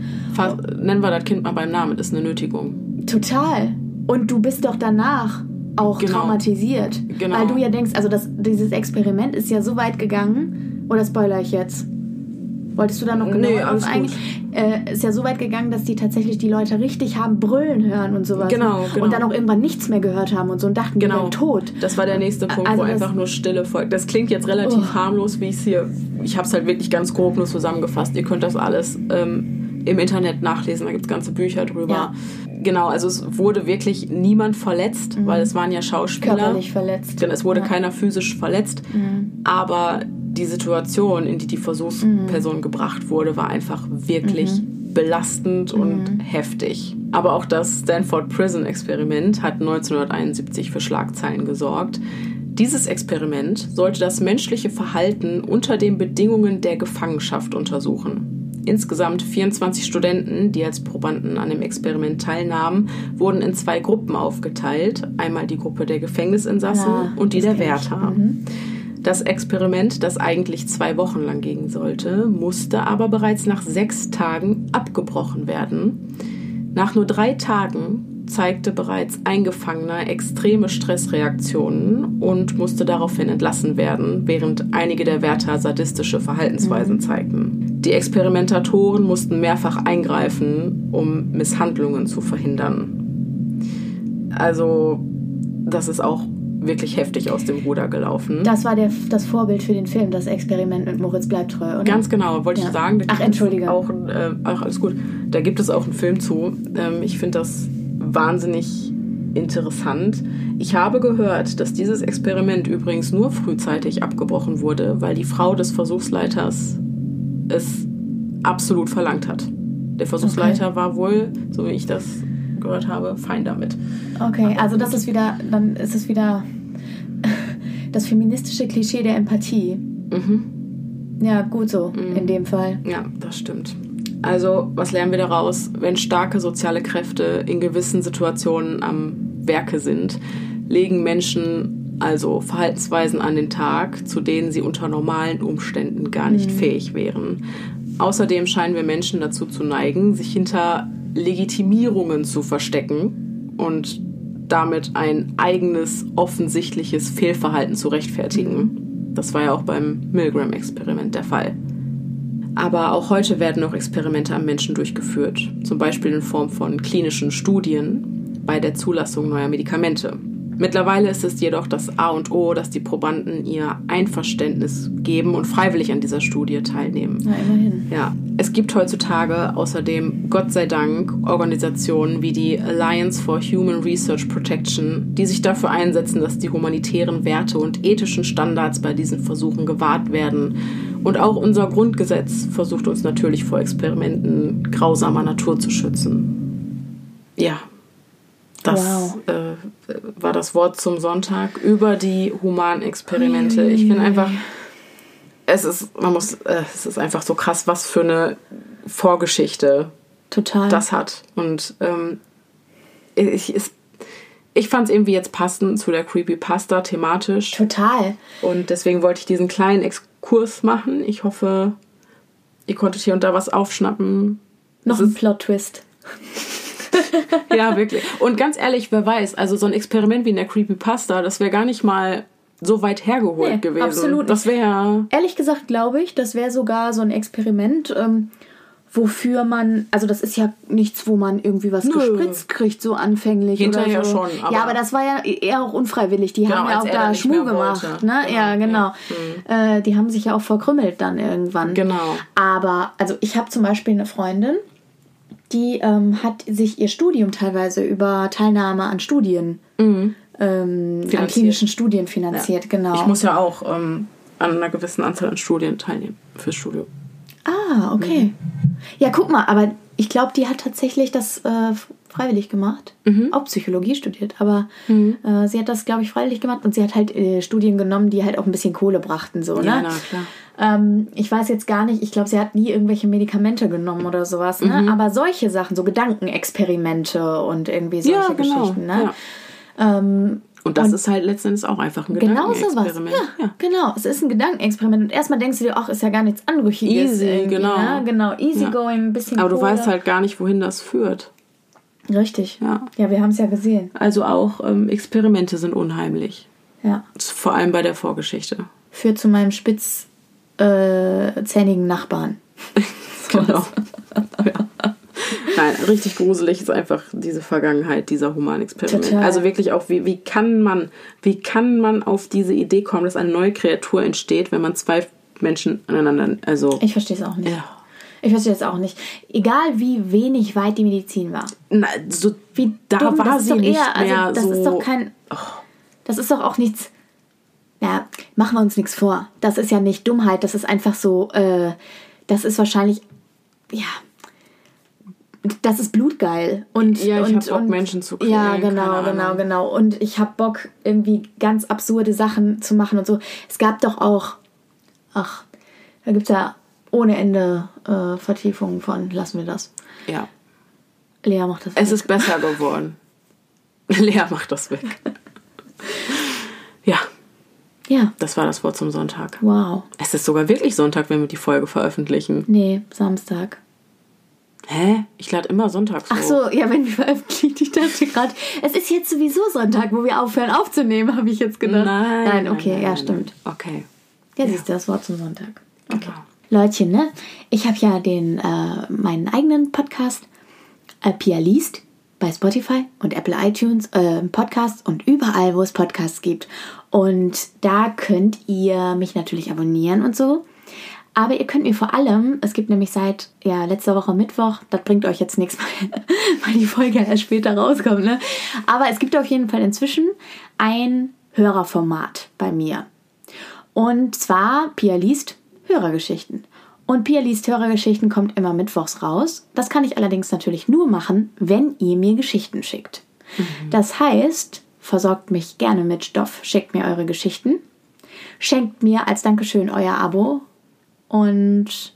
Nennen wir das Kind mal beim Namen, das ist eine Nötigung. Total. Und du bist doch danach auch genau. traumatisiert. Genau. Weil du ja denkst, also das, dieses Experiment ist ja so weit gegangen, oder spoiler ich jetzt? Wolltest du da noch genau nee, alles eigentlich? Äh, ist ja so weit gegangen, dass die tatsächlich die Leute richtig haben brüllen hören und sowas. Genau, genau. Und dann auch irgendwann nichts mehr gehört haben und so und dachten, genau. die tot. Das war der nächste Punkt, also wo einfach nur Stille folgt. Das klingt jetzt relativ oh. harmlos, wie ich es hier. Ich habe es halt wirklich ganz grob nur zusammengefasst. Ihr könnt das alles ähm, im Internet nachlesen, da gibt es ganze Bücher drüber. Ja. Genau, also es wurde wirklich niemand verletzt, mhm. weil es waren ja Schauspieler. Körperlich verletzt. Denn es wurde ja. keiner physisch verletzt. Mhm. Aber die Situation, in die die Versuchsperson mhm. gebracht wurde, war einfach wirklich mhm. belastend und mhm. heftig. Aber auch das Stanford Prison Experiment hat 1971 für Schlagzeilen gesorgt. Dieses Experiment sollte das menschliche Verhalten unter den Bedingungen der Gefangenschaft untersuchen. Insgesamt 24 Studenten, die als Probanden an dem Experiment teilnahmen, wurden in zwei Gruppen aufgeteilt. Einmal die Gruppe der Gefängnisinsassen ja, und die der Wärter. Mhm. Das Experiment, das eigentlich zwei Wochen lang gehen sollte, musste aber bereits nach sechs Tagen abgebrochen werden. Nach nur drei Tagen zeigte bereits ein Gefangener extreme Stressreaktionen und musste daraufhin entlassen werden, während einige der Wärter sadistische Verhaltensweisen mhm. zeigten. Die Experimentatoren mussten mehrfach eingreifen, um Misshandlungen zu verhindern. Also, das ist auch wirklich heftig aus dem Ruder gelaufen. Das war der, das Vorbild für den Film, das Experiment mit Moritz bleibt treu, oder? Ganz genau, wollte Ja. ich sagen. Ach, entschuldige. Auch, äh, ach, alles gut. Da gibt es auch einen Film zu. Ähm, ich finde das wahnsinnig interessant. Ich habe gehört, dass dieses Experiment übrigens nur frühzeitig abgebrochen wurde, weil die Frau des Versuchsleiters es absolut verlangt hat. Der Versuchsleiter war wohl, so wie ich das gehört habe, fein damit. Okay, also das ist wieder, dann ist es wieder das feministische Klischee der Empathie. Ja, gut so, in dem Fall. Ja, das stimmt. Also, was lernen wir daraus? Wenn starke soziale Kräfte in gewissen Situationen am Werke sind, legen Menschen also Verhaltensweisen an den Tag, zu denen sie unter normalen Umständen gar nicht fähig wären. Außerdem scheinen wir Menschen dazu zu neigen, sich hinter Legitimierungen zu verstecken und damit ein eigenes offensichtliches Fehlverhalten zu rechtfertigen. Das war ja auch beim Milgram-Experiment der Fall. Aber auch heute werden noch Experimente am Menschen durchgeführt, zum Beispiel in Form von klinischen Studien bei der Zulassung neuer Medikamente. Mittlerweile ist es jedoch das A und O, dass die Probanden ihr Einverständnis geben und freiwillig an dieser Studie teilnehmen. Na, immerhin. Ja, es gibt heutzutage außerdem, Gott sei Dank, Organisationen wie die Alliance for Human Research Protection, die sich dafür einsetzen, dass die humanitären Werte und ethischen Standards bei diesen Versuchen gewahrt werden. Und auch unser Grundgesetz versucht uns natürlich vor Experimenten grausamer Natur zu schützen. Ja, das Wow. äh, war das Wort zum Sonntag über die Humanexperimente. Ich finde einfach, es ist, man muss, äh, es ist einfach so krass, was für eine Vorgeschichte Total. das hat. Und ähm, ich, ist, ich fand es irgendwie jetzt passend zu der Creepypasta thematisch. Total. Und deswegen wollte ich diesen kleinen Exkurs machen. Ich hoffe, ihr konntet hier und da was aufschnappen. Noch Es ein ist- Plot-Twist. Ja, wirklich. Und ganz ehrlich, wer weiß, also so ein Experiment wie in der Creepypasta, das wäre gar nicht mal so weit hergeholt Nee, gewesen. absolut Das wäre Ehrlich gesagt glaube ich, das wäre sogar so ein Experiment, ähm, wofür man, also das ist ja nichts, wo man irgendwie was Nö. gespritzt kriegt, so anfänglich Hinterher oder so. schon, aber- ja, aber das war ja eher auch unfreiwillig. Die Genau, haben ja auch da Schmuh gemacht, ne? Genau, ja, genau. ja. Äh, die haben sich ja auch verkrümmelt dann irgendwann. Genau. Aber, also ich habe zum Beispiel eine Freundin, die ähm, hat sich ihr Studium teilweise über Teilnahme an Studien, ähm, an klinischen Studien finanziert, genau. Ich muss ja auch ähm, an einer gewissen Anzahl an Studien teilnehmen fürs Studium. Ah, okay. Ja, guck mal, aber ich glaube, die hat tatsächlich das äh, freiwillig gemacht. Mhm. Auch Psychologie studiert, aber äh, sie hat das, glaube ich, freiwillig gemacht und sie hat halt äh, Studien genommen, die halt auch ein bisschen Kohle brachten, so, Ja, ne? na klar. Ähm, ich weiß jetzt gar nicht, ich glaube, sie hat nie irgendwelche Medikamente genommen oder sowas, ne? Mhm. Aber solche Sachen, so Gedankenexperimente und irgendwie solche Ja, genau, Geschichten, ne? ja. Ähm, Und das ist halt letztendlich auch einfach ein Genau. Gedankenexperiment. Ja, genau. Es ist ein Gedankenexperiment. Und erstmal denkst du dir, ach, ist ja gar nichts Anrüchiges. Easy, irgendwie, genau. Ne? Genau, easy Ja. going, ein bisschen Aber du Kohle. weißt halt gar nicht, wohin das führt. Richtig. Ja. Ja, wir haben es ja gesehen. Also auch ähm, Experimente sind unheimlich. Ja. Vor allem bei der Vorgeschichte. Führt zu meinem spitzzähnigen äh, zähnigen Nachbarn. Genau. ja. Nein, richtig gruselig ist einfach diese Vergangenheit dieser Humanexperimente. Total. Also wirklich auch, wie, wie kann man, wie kann man auf diese Idee kommen, dass eine neue Kreatur entsteht, wenn man zwei Menschen aneinander, also Ich verstehe es auch nicht. ja. Ich verstehe es auch nicht. Egal wie wenig weit die Medizin war. Na, so Wie da dumm, war sie nicht eher, mehr also das so. Oh. ist doch kein. Das ist doch auch nichts. Ja, machen wir uns nichts vor. Das ist ja nicht Dummheit, das ist einfach so, äh, das ist wahrscheinlich, ja, das ist blutgeil. Und, Ja, ich hab Bock, und, Menschen zu Ja, quälen, genau, genau, genau. Und ich habe Bock, irgendwie ganz absurde Sachen zu machen und so. Es gab doch auch, ach, da gibt es ja ohne Ende äh, Vertiefungen von, lassen wir das. ja. Lea macht das. Es weg. ist besser geworden. Lea macht das weg. ja, ja, das war das Wort zum Sonntag. wow. Es ist sogar wirklich Sonntag, wenn wir die Folge veröffentlichen. Nee, Samstag. Hä? Ich lade immer sonntags Ach hoch. so, ja, wenn wir veröffentlichen. Ich dachte gerade, es ist jetzt sowieso Sonntag, wo wir aufhören aufzunehmen, habe ich jetzt gedacht. Nein, Nein, okay, nein, ja, nein, stimmt. nein. Okay. Ja, siehst du, das Wort zum Sonntag. Okay. Genau. Leutchen, ne? Ich habe ja den, äh, meinen eigenen Podcast, äh, Pia liest, bei Spotify und Apple iTunes, äh, Podcasts und überall, wo es Podcasts gibt. Und da könnt ihr mich natürlich abonnieren und so. Aber ihr könnt mir vor allem, es gibt nämlich seit ja, letzter Woche Mittwoch, das bringt euch jetzt nichts, weil die Folge erst später rauskommt, ne? Aber es gibt auf jeden Fall inzwischen ein Hörerformat bei mir. Und zwar Pia liest Hörergeschichten. Und Pia liest Hörergeschichten kommt immer mittwochs raus. Das kann ich allerdings natürlich nur machen, wenn ihr mir Geschichten schickt. Mhm. Das heißt, versorgt mich gerne mit Stoff, schickt mir eure Geschichten, schenkt mir als Dankeschön euer Abo und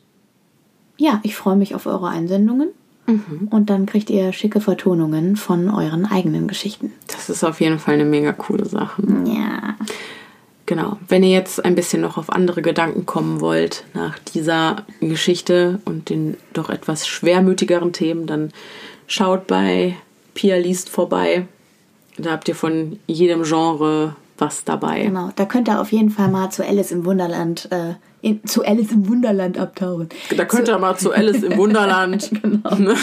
ja, ich freue mich auf eure Einsendungen. Mhm. Und dann kriegt ihr schicke Vertonungen von euren eigenen Geschichten. Das ist auf jeden Fall eine mega coole Sache. Ja. Genau. Wenn ihr jetzt ein bisschen noch auf andere Gedanken kommen wollt nach dieser Geschichte und den doch etwas schwermütigeren Themen, dann schaut bei Pia liest vorbei. Da habt ihr von jedem Genre was dabei. Genau, da könnt ihr auf jeden Fall mal zu Alice im Wunderland äh, in, zu Alice im Wunderland abtauchen. Da könnt ihr mal zu Alice im Wunderland. genau. Ne?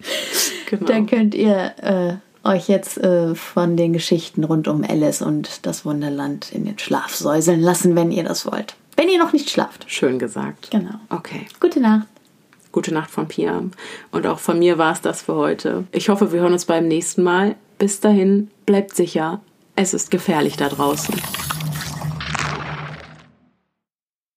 genau. Dann könnt ihr äh, euch jetzt äh, von den Geschichten rund um Alice und das Wunderland in den Schlaf säuseln lassen, wenn ihr das wollt. Wenn ihr noch nicht schlaft. Schön gesagt. Genau. Okay. Gute Nacht. Gute Nacht von Pia. Und auch von mir war es das für heute. Ich hoffe, wir hören uns beim nächsten Mal. Bis dahin, bleibt sicher. Es ist gefährlich da draußen.